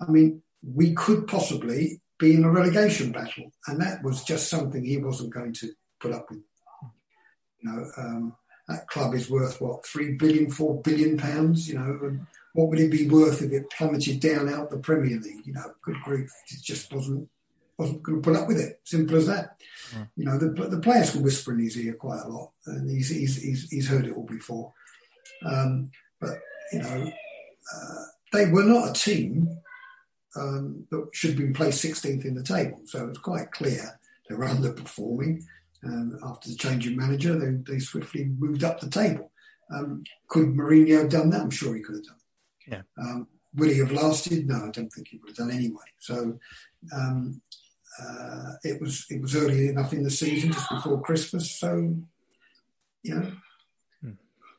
[SPEAKER 6] I mean, we could possibly be in a relegation battle. And that was just something he wasn't going to put up with. You know, um, that club is worth what three billion, four billion pounds. You know, and what would it be worth if it plummeted down out the Premier League? You know, good grief, it just wasn't wasn't going to put up with it. Simple as that. Mm. You know, the the players can whisper in his ear quite a lot, and he's he's he's, he's heard it all before. Um, but you know, uh, they were not a team um, that should have been placed 16th in the table. So it was quite clear they were underperforming Um, after the change of manager, they, they swiftly moved up the table. Um, could Mourinho have done that? I'm sure he could have done.
[SPEAKER 5] Yeah.
[SPEAKER 6] Um, would he have lasted? No, I don't think he would have done anyway. So um, uh, it was it was early enough in the season, just before Christmas. So you know, hmm.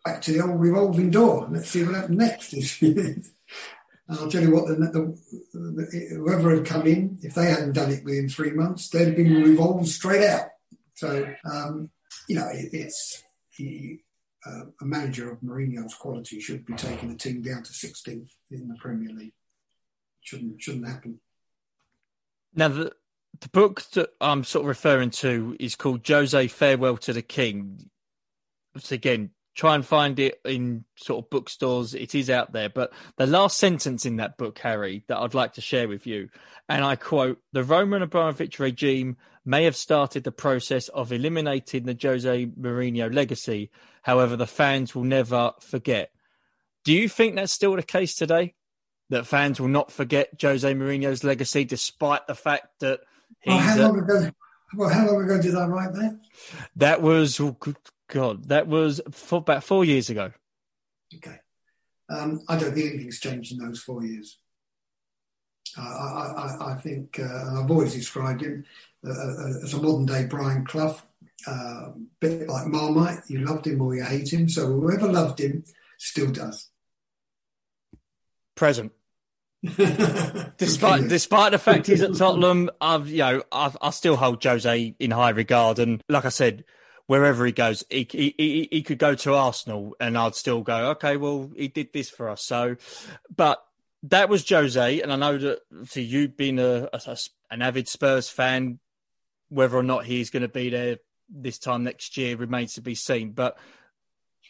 [SPEAKER 6] back to the old revolving door. Let's see what happens next. and I'll tell you what, the, the, the, whoever had come in, if they hadn't done it within three months, they'd have been revolved straight out. So um, you know, it, it's he, uh, a manager of Mourinho's quality should be taking the team down to 16th in the Premier League. Shouldn't shouldn't happen.
[SPEAKER 5] Now the the book that I'm sort of referring to is called Jose Farewell to the King. So again, try and find it in sort of bookstores. It is out there. But the last sentence in that book, Harry, that I'd like to share with you, and I quote: "The Roman Abramovich regime may have started the process of eliminating the Jose Mourinho legacy. However, the fans will never forget." Do you think that's still the case today? That fans will not forget Jose Mourinho's legacy, despite the fact that
[SPEAKER 6] well, how long ago? Well, how long ago did I write that?
[SPEAKER 5] That was oh, good God. That was for about four years ago.
[SPEAKER 6] Okay, um, I don't think anything's changed in those four years. Uh, I, I, I, think, uh, I've always described him uh, uh, as a modern day Brian Clough, a uh, bit like Marmite. You loved him or you hate him. So whoever loved him still does.
[SPEAKER 5] Present. despite despite the fact he's at Tottenham, I've you know I've, I still hold Jose in high regard, and like I said, wherever he goes, he, he he could go to Arsenal, and I'd still go, okay, well he did this for us. So, but that was Jose, and I know that for you being a, a an avid Spurs fan, whether or not he's going to be there this time next year remains to be seen. But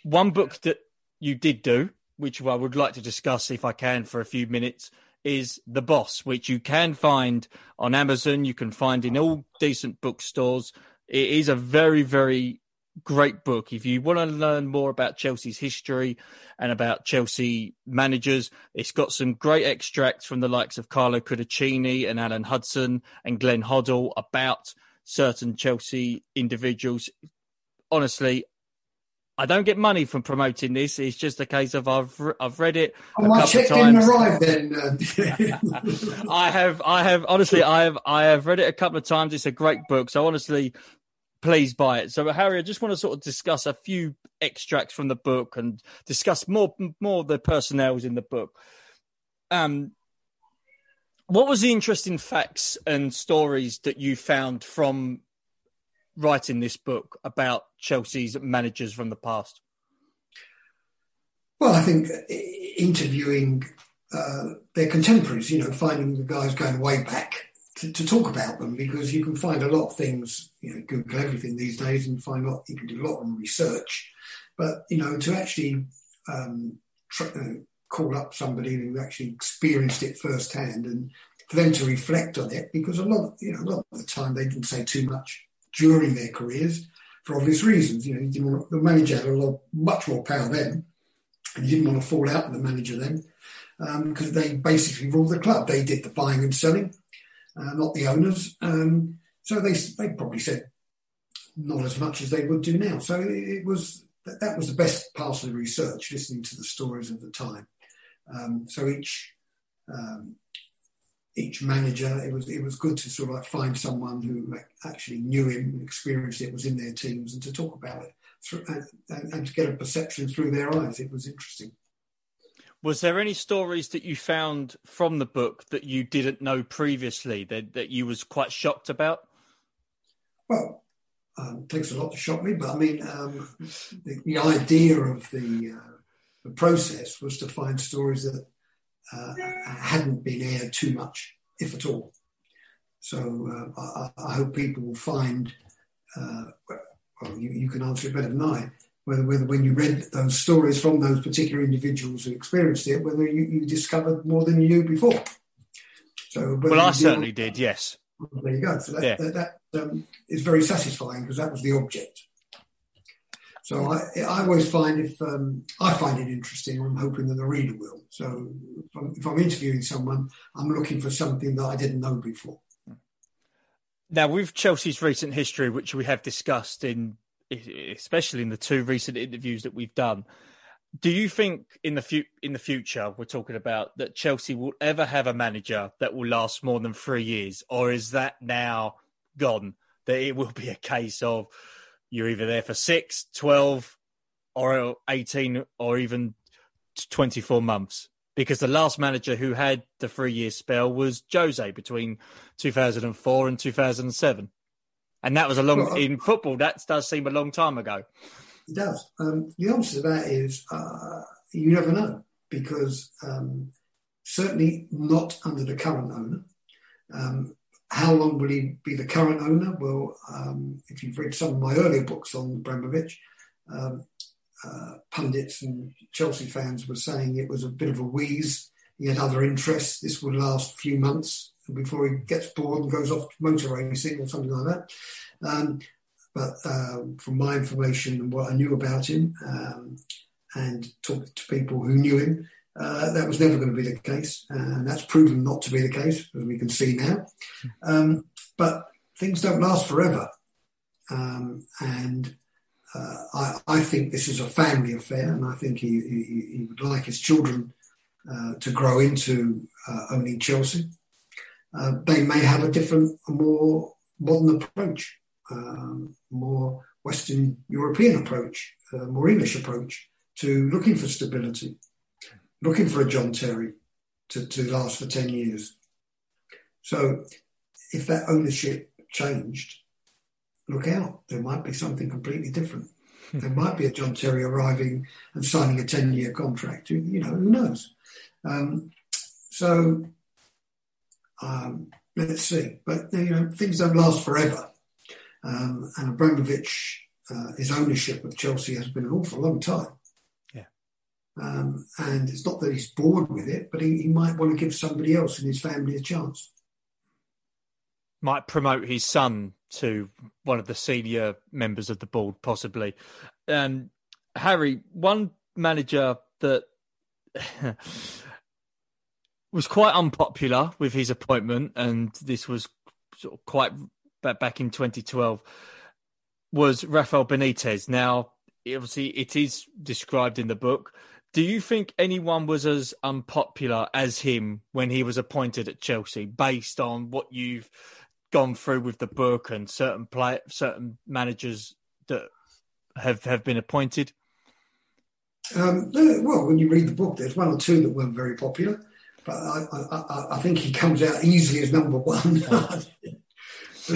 [SPEAKER 5] one book that you did do, which I would like to discuss if I can for a few minutes, is The Boss, which you can find on Amazon. You can find in all decent bookstores. It is a very, very great book. If you want to learn more about Chelsea's history and about Chelsea managers, it's got some great extracts from the likes of Carlo Cudicini and Alan Hudson and Glenn Hoddle about certain Chelsea individuals. Honestly, I don't get money from promoting this. It's just a case of I've I've read it
[SPEAKER 6] oh, a couple of times. Arrive then.
[SPEAKER 5] Uh, I have I have honestly I have I have read it a couple of times. It's a great book. So honestly, please buy it. So Harry, I just want to sort of discuss a few extracts from the book and discuss more more the personnels in the book. Um, what was the interesting facts and stories that you found from writing this book about Chelsea's managers from the past?
[SPEAKER 6] Well, I think interviewing uh, their contemporaries, you know, finding the guys going way back to, to, talk about them because you can find a lot of things, you know, Google everything these days and find a lot, you can do a lot on research. But, you know, to actually um, tr- uh, call up somebody who actually experienced it firsthand and for them to reflect on it because a lot, you know, a lot of the time they didn't say too much during their careers for obvious reasons. You know, want, the manager had a lot, much more power then, and you didn't want to fall out with the manager then because um, they basically ruled the club. They did the buying and selling, uh, not the owners. Um, so they they probably said not as much as they would do now. So it, it was that, that, was the best part of the research, listening to the stories of the time. Um, so each um, each manager. It was it was good to sort of like find someone who actually knew him experienced it, was in their teams, and to talk about it through, and, and to get a perception through their eyes. It was interesting.
[SPEAKER 5] Was there any stories that you found from the book that you didn't know previously that, that you was quite shocked about?
[SPEAKER 6] Well, um, it takes a lot to shock me, but I mean, um, the, the, idea of the, uh, the process was to find stories that uh, hadn't been aired too much, if at all. So uh, I, I, hope people will find, uh, well, you, you, can answer it better than I, whether, whether when you read those stories from those particular individuals who experienced it, whether you, you discovered more than you knew before.
[SPEAKER 5] So, well, I certainly did, yes.
[SPEAKER 6] There you go. So that, yeah. that, that um, is very satisfying because that was the object. So I, I always find if um, I find it interesting, I'm hoping that the reader will. So if I'm, if I'm, interviewing someone, I'm looking for something that I didn't know before.
[SPEAKER 5] Now, with Chelsea's recent history, which we have discussed in, especially in the two recent interviews that we've done, do you think in the fu- in the future we're talking about that Chelsea will ever have a manager that will last more than three years, or is that now gone? That it will be a case of you're either there for six, 12, or 18, or even 24 months? Because the last manager who had the three year spell was Jose between 2004 and 2007. And that was a long, in football, that does seem a long time ago.
[SPEAKER 6] It does. Um, the answer to that is uh, you never know because um, certainly not under the current owner. Um, how long will he be the current owner? Well, um, if you've read some of my earlier books on Abramovich, um, uh, pundits and Chelsea fans were saying it was a bit of a wheeze. He had other interests. This would last a few months before he gets bored and goes off motor racing or something like that. Um, but um, from my information and what I knew about him um, and talking to people who knew him, uh, that was never going to be the case. And that's proven not to be the case, as we can see now. Um, but things don't last forever. Um, and uh, I, I, think this is a family affair, and I think he, he, he would like his children uh, to grow into uh, owning Chelsea. Uh, they may have a different, more modern approach um, more Western European approach, uh, more English approach to looking for stability, looking for a John Terry to, to last for 10 years. So if that ownership changed, look out. There might be something completely different. Hmm. there might be a John Terry arriving and signing a 10 year contract. You know, who knows? Um, so um, let's see. But, you know, things don't last forever. Um, and Abramovich, uh, his ownership of Chelsea has been an awful long time. Um, and it's not that he's bored with it, but he, he might want to give somebody else in his family a chance.
[SPEAKER 5] Might promote his son to one of the senior members of the board, possibly. Um, Harry, one manager that was quite unpopular with his appointment, and this was sort of quite back in 2012 was Rafael Benitez. Now, obviously, it is described in the book. Do you think anyone was as unpopular as him when he was appointed at Chelsea, based on what you've gone through with the book and certain play, certain managers that have have been appointed?
[SPEAKER 6] Um, well, when you read the book, there's one or two that weren't very popular, but I, I, I think he comes out easily as number one.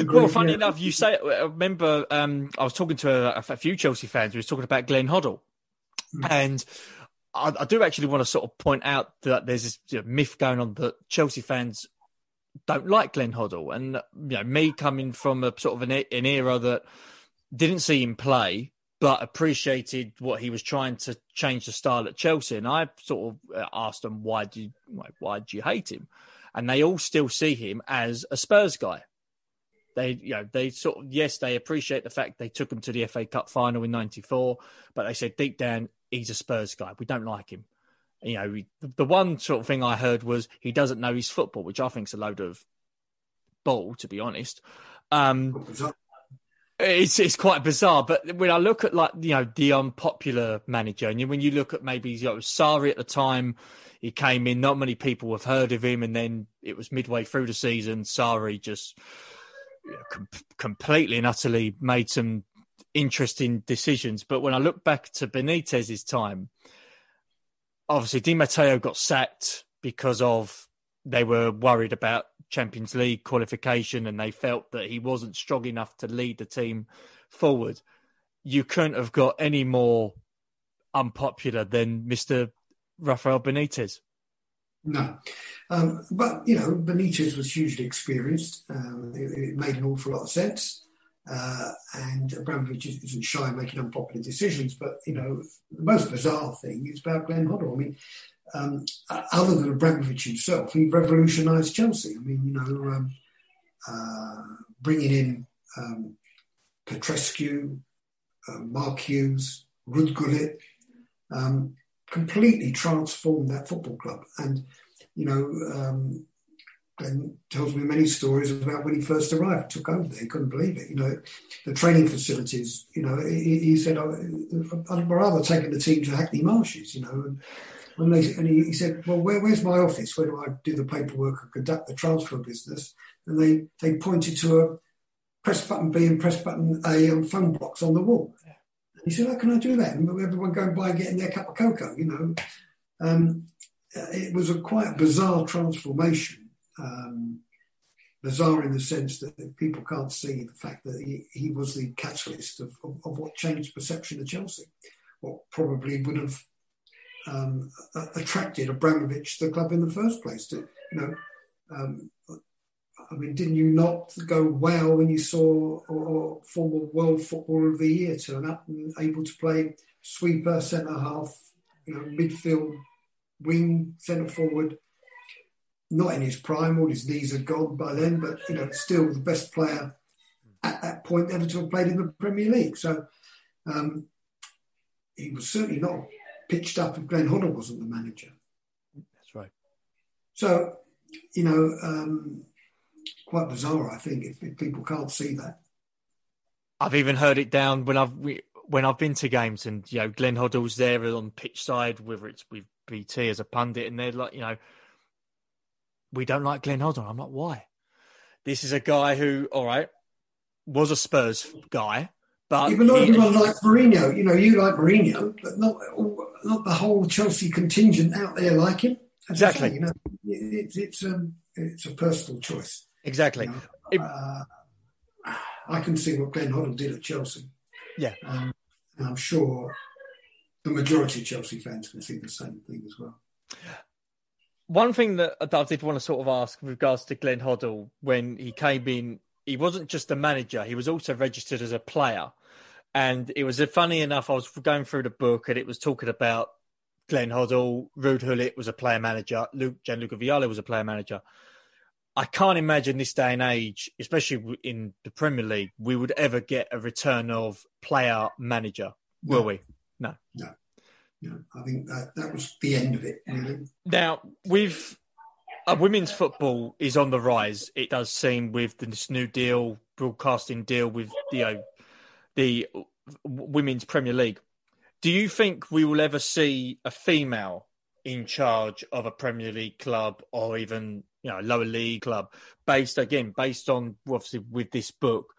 [SPEAKER 5] Well, funny enough, you say. I remember um, I was talking to a, a, few Chelsea fans who was talking about Glenn Hoddle, mm. and I, I, do actually want to sort of point out that there's this you know, myth going on that Chelsea fans don't like Glenn Hoddle, and you know, me coming from a sort of an, an era that didn't see him play, but appreciated what he was trying to change the style at Chelsea, and I sort of uh, asked them why do you, why do you hate him, and they all still see him as a Spurs guy they, you know, they sort of yes, they appreciate the fact they took him to the FA Cup final in '94, but they said deep down he's a Spurs guy. We don't like him. You know, we, the one sort of thing I heard was he doesn't know his football, which I think is a load of bull, to be honest. Um, it's it's quite bizarre, but when I look at like you know the unpopular manager, and when you look at maybe you know Sarri at the time, he came in, not many people have heard of him, and then it was midway through the season, Sarri just com- completely and utterly made some interesting decisions. But when I look back to Benitez's time, obviously Di Matteo got sacked because of they were worried about Champions League qualification and they felt that he wasn't strong enough to lead the team forward. You couldn't have got any more unpopular than Mr. Rafael Benitez.
[SPEAKER 6] No. Um, but, you know, Benitez was hugely experienced. Um, it, it, made an awful lot of sense. Uh, and Abramovich isn't shy of making unpopular decisions. But, you know, the most bizarre thing is about Glenn Hoddle. I mean, um, other than Abramovich himself, he revolutionised Chelsea. I mean, you know, um, uh, bringing in um, Petrescu, uh, Mark Hughes, Ruud Gullit, um, completely transformed that football club. And, you know, um, Glenn tells me many stories about when he first arrived, took over there. He couldn't believe it. You know, the training facilities. You know, he, he said, oh, "I'd rather taken the team to Hackney Marshes." You know, and when they and he, he said, "Well, where, where's my office? Where do I do the paperwork and conduct the transfer business?" And they they pointed to a press button B and press button A on phone box on the wall. And he said, "How can I do that?" And everyone going by and getting their cup of cocoa. You know, um, it was a quite bizarre transformation um, bizarre in the sense that people can't see the fact that he, he was the catalyst of, of, of, what changed perception of Chelsea, what probably would have um, attracted Abramovich to the club in the first place. To, you know, um, I mean, didn't you not go wow when you saw or former World Footballer of the Year turn up and able to play sweeper, centre half, you know, midfield, wing, centre forward? not in his prime, all his knees are gone by then, but you know, still the best player at that point ever to have played in the Premier League. So um, he was certainly not pitched up if Glenn Hoddle wasn't the manager.
[SPEAKER 5] That's right.
[SPEAKER 6] So, you know, um, quite bizarre, I think, if, if, people can't see that.
[SPEAKER 5] I've even heard it down when I've when I've been to games and you know Glenn Hoddle's there on pitch side, whether it's with BT as a pundit, and they're like, you know, we don't like Glenn Hoddle. I'm like, why? This is a guy who, all right, was a Spurs guy, but
[SPEAKER 6] even though everyone likes Mourinho, you know, you like Mourinho, but not not the whole Chelsea contingent out there like him.
[SPEAKER 5] As exactly.
[SPEAKER 6] Say, you know, it, it's um, it's a personal choice.
[SPEAKER 5] Exactly. You know, it,
[SPEAKER 6] uh, I can see what Glenn Hoddle did at Chelsea.
[SPEAKER 5] Yeah.
[SPEAKER 6] Um, and I'm sure the majority of Chelsea fans can see the same thing as well
[SPEAKER 5] one thing that I did want to sort of ask with regards to Glenn Hoddle when he came in, he wasn't just a manager; he was also registered as a player. And it was uh, funny enough. I was going through the book, and it was talking about Glenn Hoddle, Ruud Gullit was a player manager, Luke Gianluca Vialli was a player manager. I can't imagine this day and age, especially in the Premier League, we would ever get a return of player manager, will we?
[SPEAKER 6] No. No know, I think that that was the end of it. Really.
[SPEAKER 5] Now, with uh, women's football is on the rise. It does seem with this new deal, broadcasting deal with you know the women's Premier League. Do you think we will ever see a female in charge of a Premier League club or even you know lower league club, based again based on obviously with this book?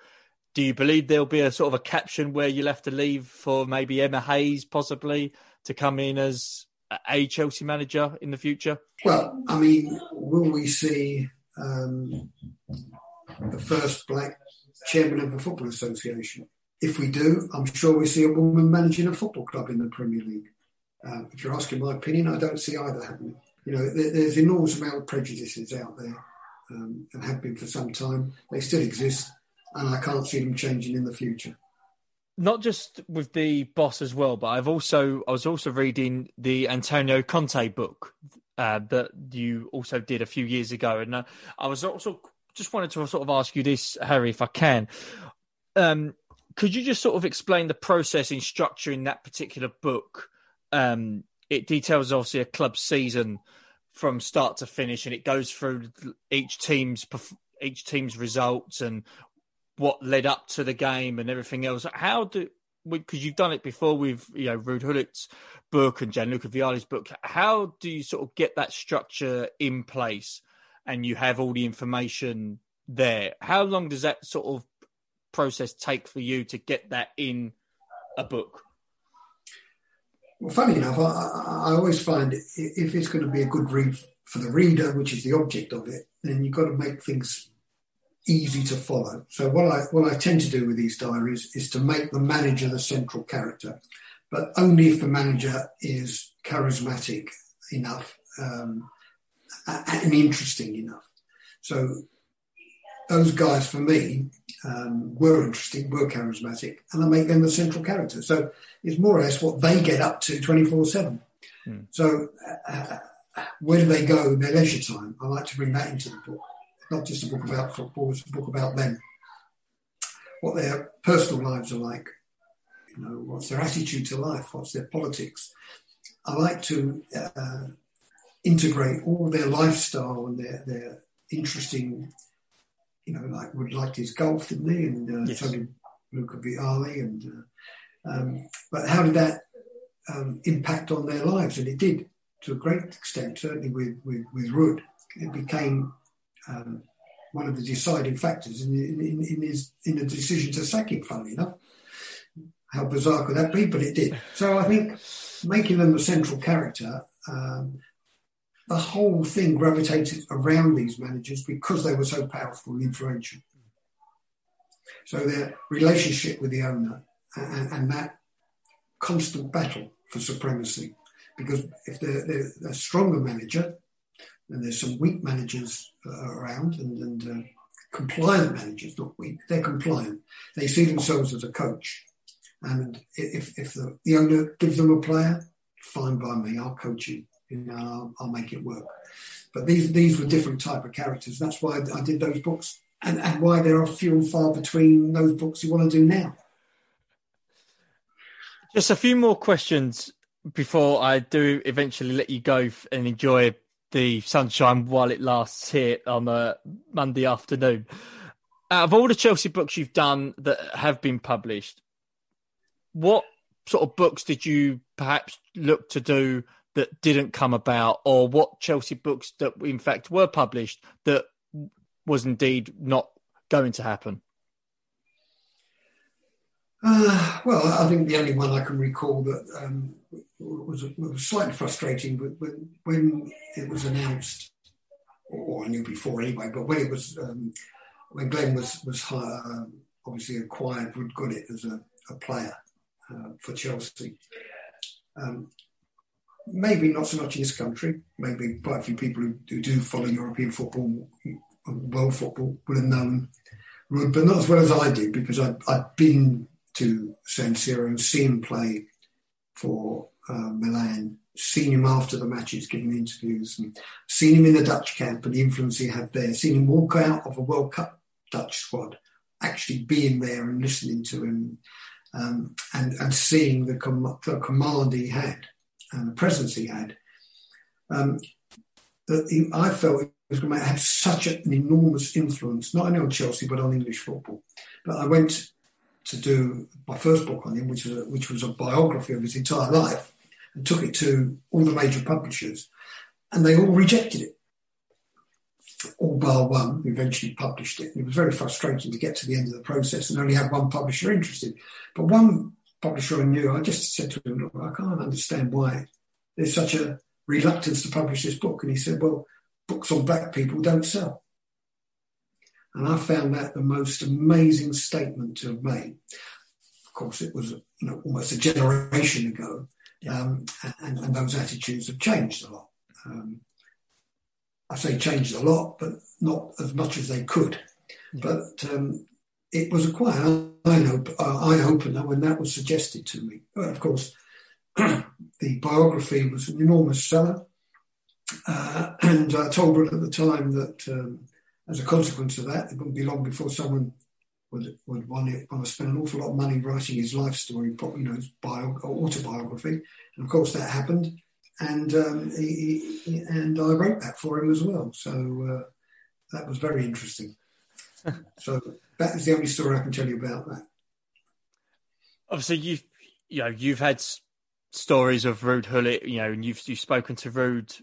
[SPEAKER 5] Do you believe there'll be a sort of a caption where you'll have to leave for maybe Emma Hayes possibly? to come in as a Chelsea manager in the future?
[SPEAKER 6] Well, I mean, will we see um, the first black chairman of the Football Association? If we do, I'm sure we see a woman managing a football club in the Premier League. Um, if you're asking my opinion, I don't see either happening. You know, there, there's enormous amount of prejudices out there um, and have been for some time. They still exist, and I can't see them changing in the future
[SPEAKER 5] not just with the boss as well, but I've also I was also reading the Antonio Conte book uh, that you also did a few years ago, and uh, I was also just wanted to sort of ask you this, Harry, if I can. Um, could you just sort of explain the process in structuring that particular book? Um, it details obviously a club season from start to finish, and it goes through each team's each team's results and what led up to the game and everything else. How do because you've done it before with you know Ruud Gullit's book and Gianluca Vialli's book. How do you sort of get that structure in place and you have all the information there? How long does that sort of process take for you to get that in a book?
[SPEAKER 6] Well, funny enough, I, I always find if it's going to be a good read for the reader, which is the object of it, then you've got to make things easy to follow. So what I what I tend to do with these diaries is to make the manager the central character, but only if the manager is charismatic enough um, and interesting enough. So those guys for me um, were interesting, were charismatic, and I make them the central character. So it's more or less what they get up to twenty four seven. Hmm. So uh, where do they go in their leisure time? I like to bring that into the book not just a book about football, it's a book about them, what their personal lives are like, you know, what's their attitude to life, what's their politics. I like to uh, integrate all their lifestyle and their, their interesting, you know, like Ruud liked his golf, didn't he? And uh,
[SPEAKER 5] Yes.
[SPEAKER 6] did Luca Vialli. And uh, um, but how did that um, impact on their lives? And it did to a great extent, certainly with with, with Ruud. It became um, one of the deciding factors in, in, in his in the decision to sack him. Funnily enough, how bizarre could that be? But it did. So I think making them a central character, um, the whole thing gravitated around these managers because they were so powerful and influential. So their relationship with the owner and, and that constant battle for supremacy. Because if they're, they're a stronger manager, and there's some weak managers uh, around and, and uh, compliant managers, not weak, they're compliant. They see themselves as a coach. And if, if the, the owner gives them a player, fine by me, I'll coach you. You know, I'll, I'll make it work. But these these were different type of characters. That's why I did those books, and, and why there are few and far between those books you want to do now.
[SPEAKER 5] Just a few more questions before I do eventually let you go and enjoy the sunshine while it lasts here on a Monday afternoon. Out of all the Chelsea books you've done that have been published, what sort of books did you perhaps look to do that didn't come about, or what Chelsea books that in fact were published that was indeed not going to happen?
[SPEAKER 6] Uh, well, I think the only one I can recall that um, was, was slightly frustrating, when, when it was announced, or I knew before anyway, but when it was um, when Glenn was was uh, obviously acquired, Wood it as a, a player uh, for Chelsea. Um, maybe not so much in this country. Maybe quite a few people who, who do follow European football, world football, would have known Ruud, but not as well as I did because I'd, I'd been to San Siro and seen him play for uh, Milan, seen him after the matches giving interviews, and seen him in the Dutch camp and the influence he had there, seen him walk out of a World Cup Dutch squad, actually being there and listening to him um, and, and seeing the, com- the command he had and the presence he had. Um, that he, I felt he was going to have such an enormous influence, not only on Chelsea but on English football. But I went to do my first book on him, which was a, which was a biography of his entire life, and took it to all the major publishers, and they all rejected it. All bar one, eventually published it. It was very frustrating to get to the end of the process and only have one publisher interested. But one publisher I knew, I just said to him, Look, I can't understand why there's such a reluctance to publish this book. And he said, Well, books on black people don't sell. And I found that the most amazing statement to have made. Of course, it was you know, almost a generation ago, um, and, and, those attitudes have changed a lot. Um, I say changed a lot, but not as much as they could. Yeah. But um, it was a quite eye opener when that was suggested to me. Of course, the biography was an enormous seller, uh, and I told her at the time that um, as a consequence of that, it wouldn't be long before someone would would want to, want to spend an awful lot of money writing his life story, you know, his bio, autobiography. And of course, that happened, and um, he, he, and I wrote that for him as well. So uh, that was very interesting. so that is the only story I can tell you about that.
[SPEAKER 5] Obviously, you've you know you've had stories of Ruud Gullit, you know, and you've you've spoken to Ruud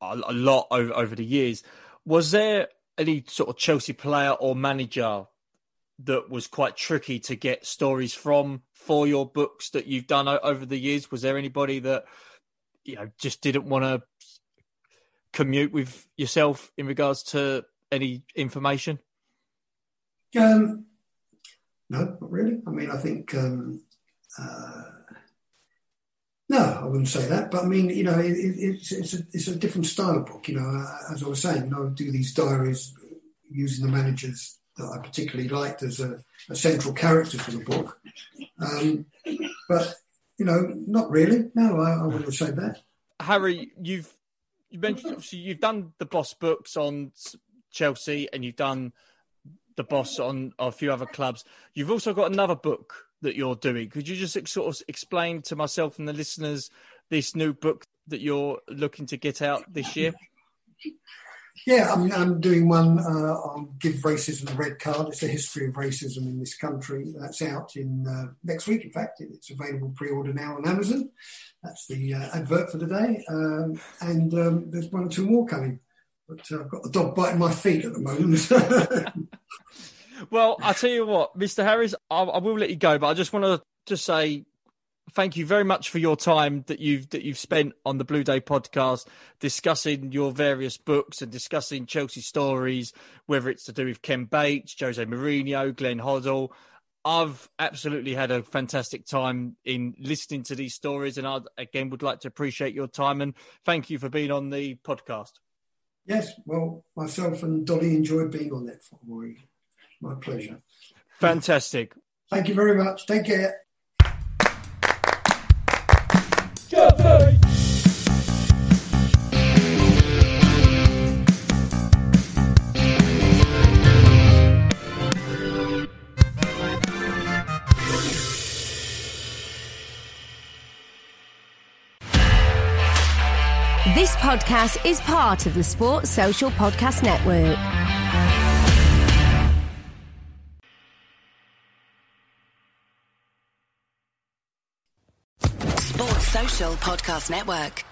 [SPEAKER 5] a, a lot over over the years. Was there any sort of Chelsea player or manager that was quite tricky to get stories from for your books that you've done over the years? Was there anybody that you know just didn't want to commute with yourself in regards to any information?
[SPEAKER 6] Um, no, not really. I mean, I think um, uh, no, I wouldn't say that. But I mean, you know, it, it, it's it's a, it's a different style of book. You know, uh, as I was saying, you know, I do these diaries using the managers that I particularly liked as a, a central character for the book. Um, but you know, not really. No, I, I wouldn't say that.
[SPEAKER 5] Harry, you've you mentioned obviously you've done the Boss books on Chelsea, and you've done the Boss on a few other clubs. You've also got another book that you're doing. Could you just sort of explain to myself and the listeners this new book that you're looking to get out this year?
[SPEAKER 6] Yeah, I'm, I'm doing one uh, on Give Racism the Red Card. It's a history of racism in this country. That's out in uh, next week, in fact. It's available pre order now on Amazon. That's the uh, advert for the day. Um, and um, there's one or two more coming. But uh, I've got the dog biting my feet at the moment.
[SPEAKER 5] well, I tell you what, Mr. Harris, I, I will let you go, but I just want to just say thank you very much for your time that you've that you've spent on the Blue Day podcast discussing your various books and discussing Chelsea stories, whether it's to do with Ken Bates, Jose Mourinho, Glenn Hoddle. I've absolutely had a fantastic time in listening to these stories, and I again would like to appreciate your time and thank you for being on the podcast.
[SPEAKER 6] Yes, well, myself and Dolly enjoyed being on that for My pleasure.
[SPEAKER 5] Fantastic.
[SPEAKER 6] Thank you very much. Take care.
[SPEAKER 7] This podcast is part of the Sports Social Podcast Network.
[SPEAKER 8] Podcast Network.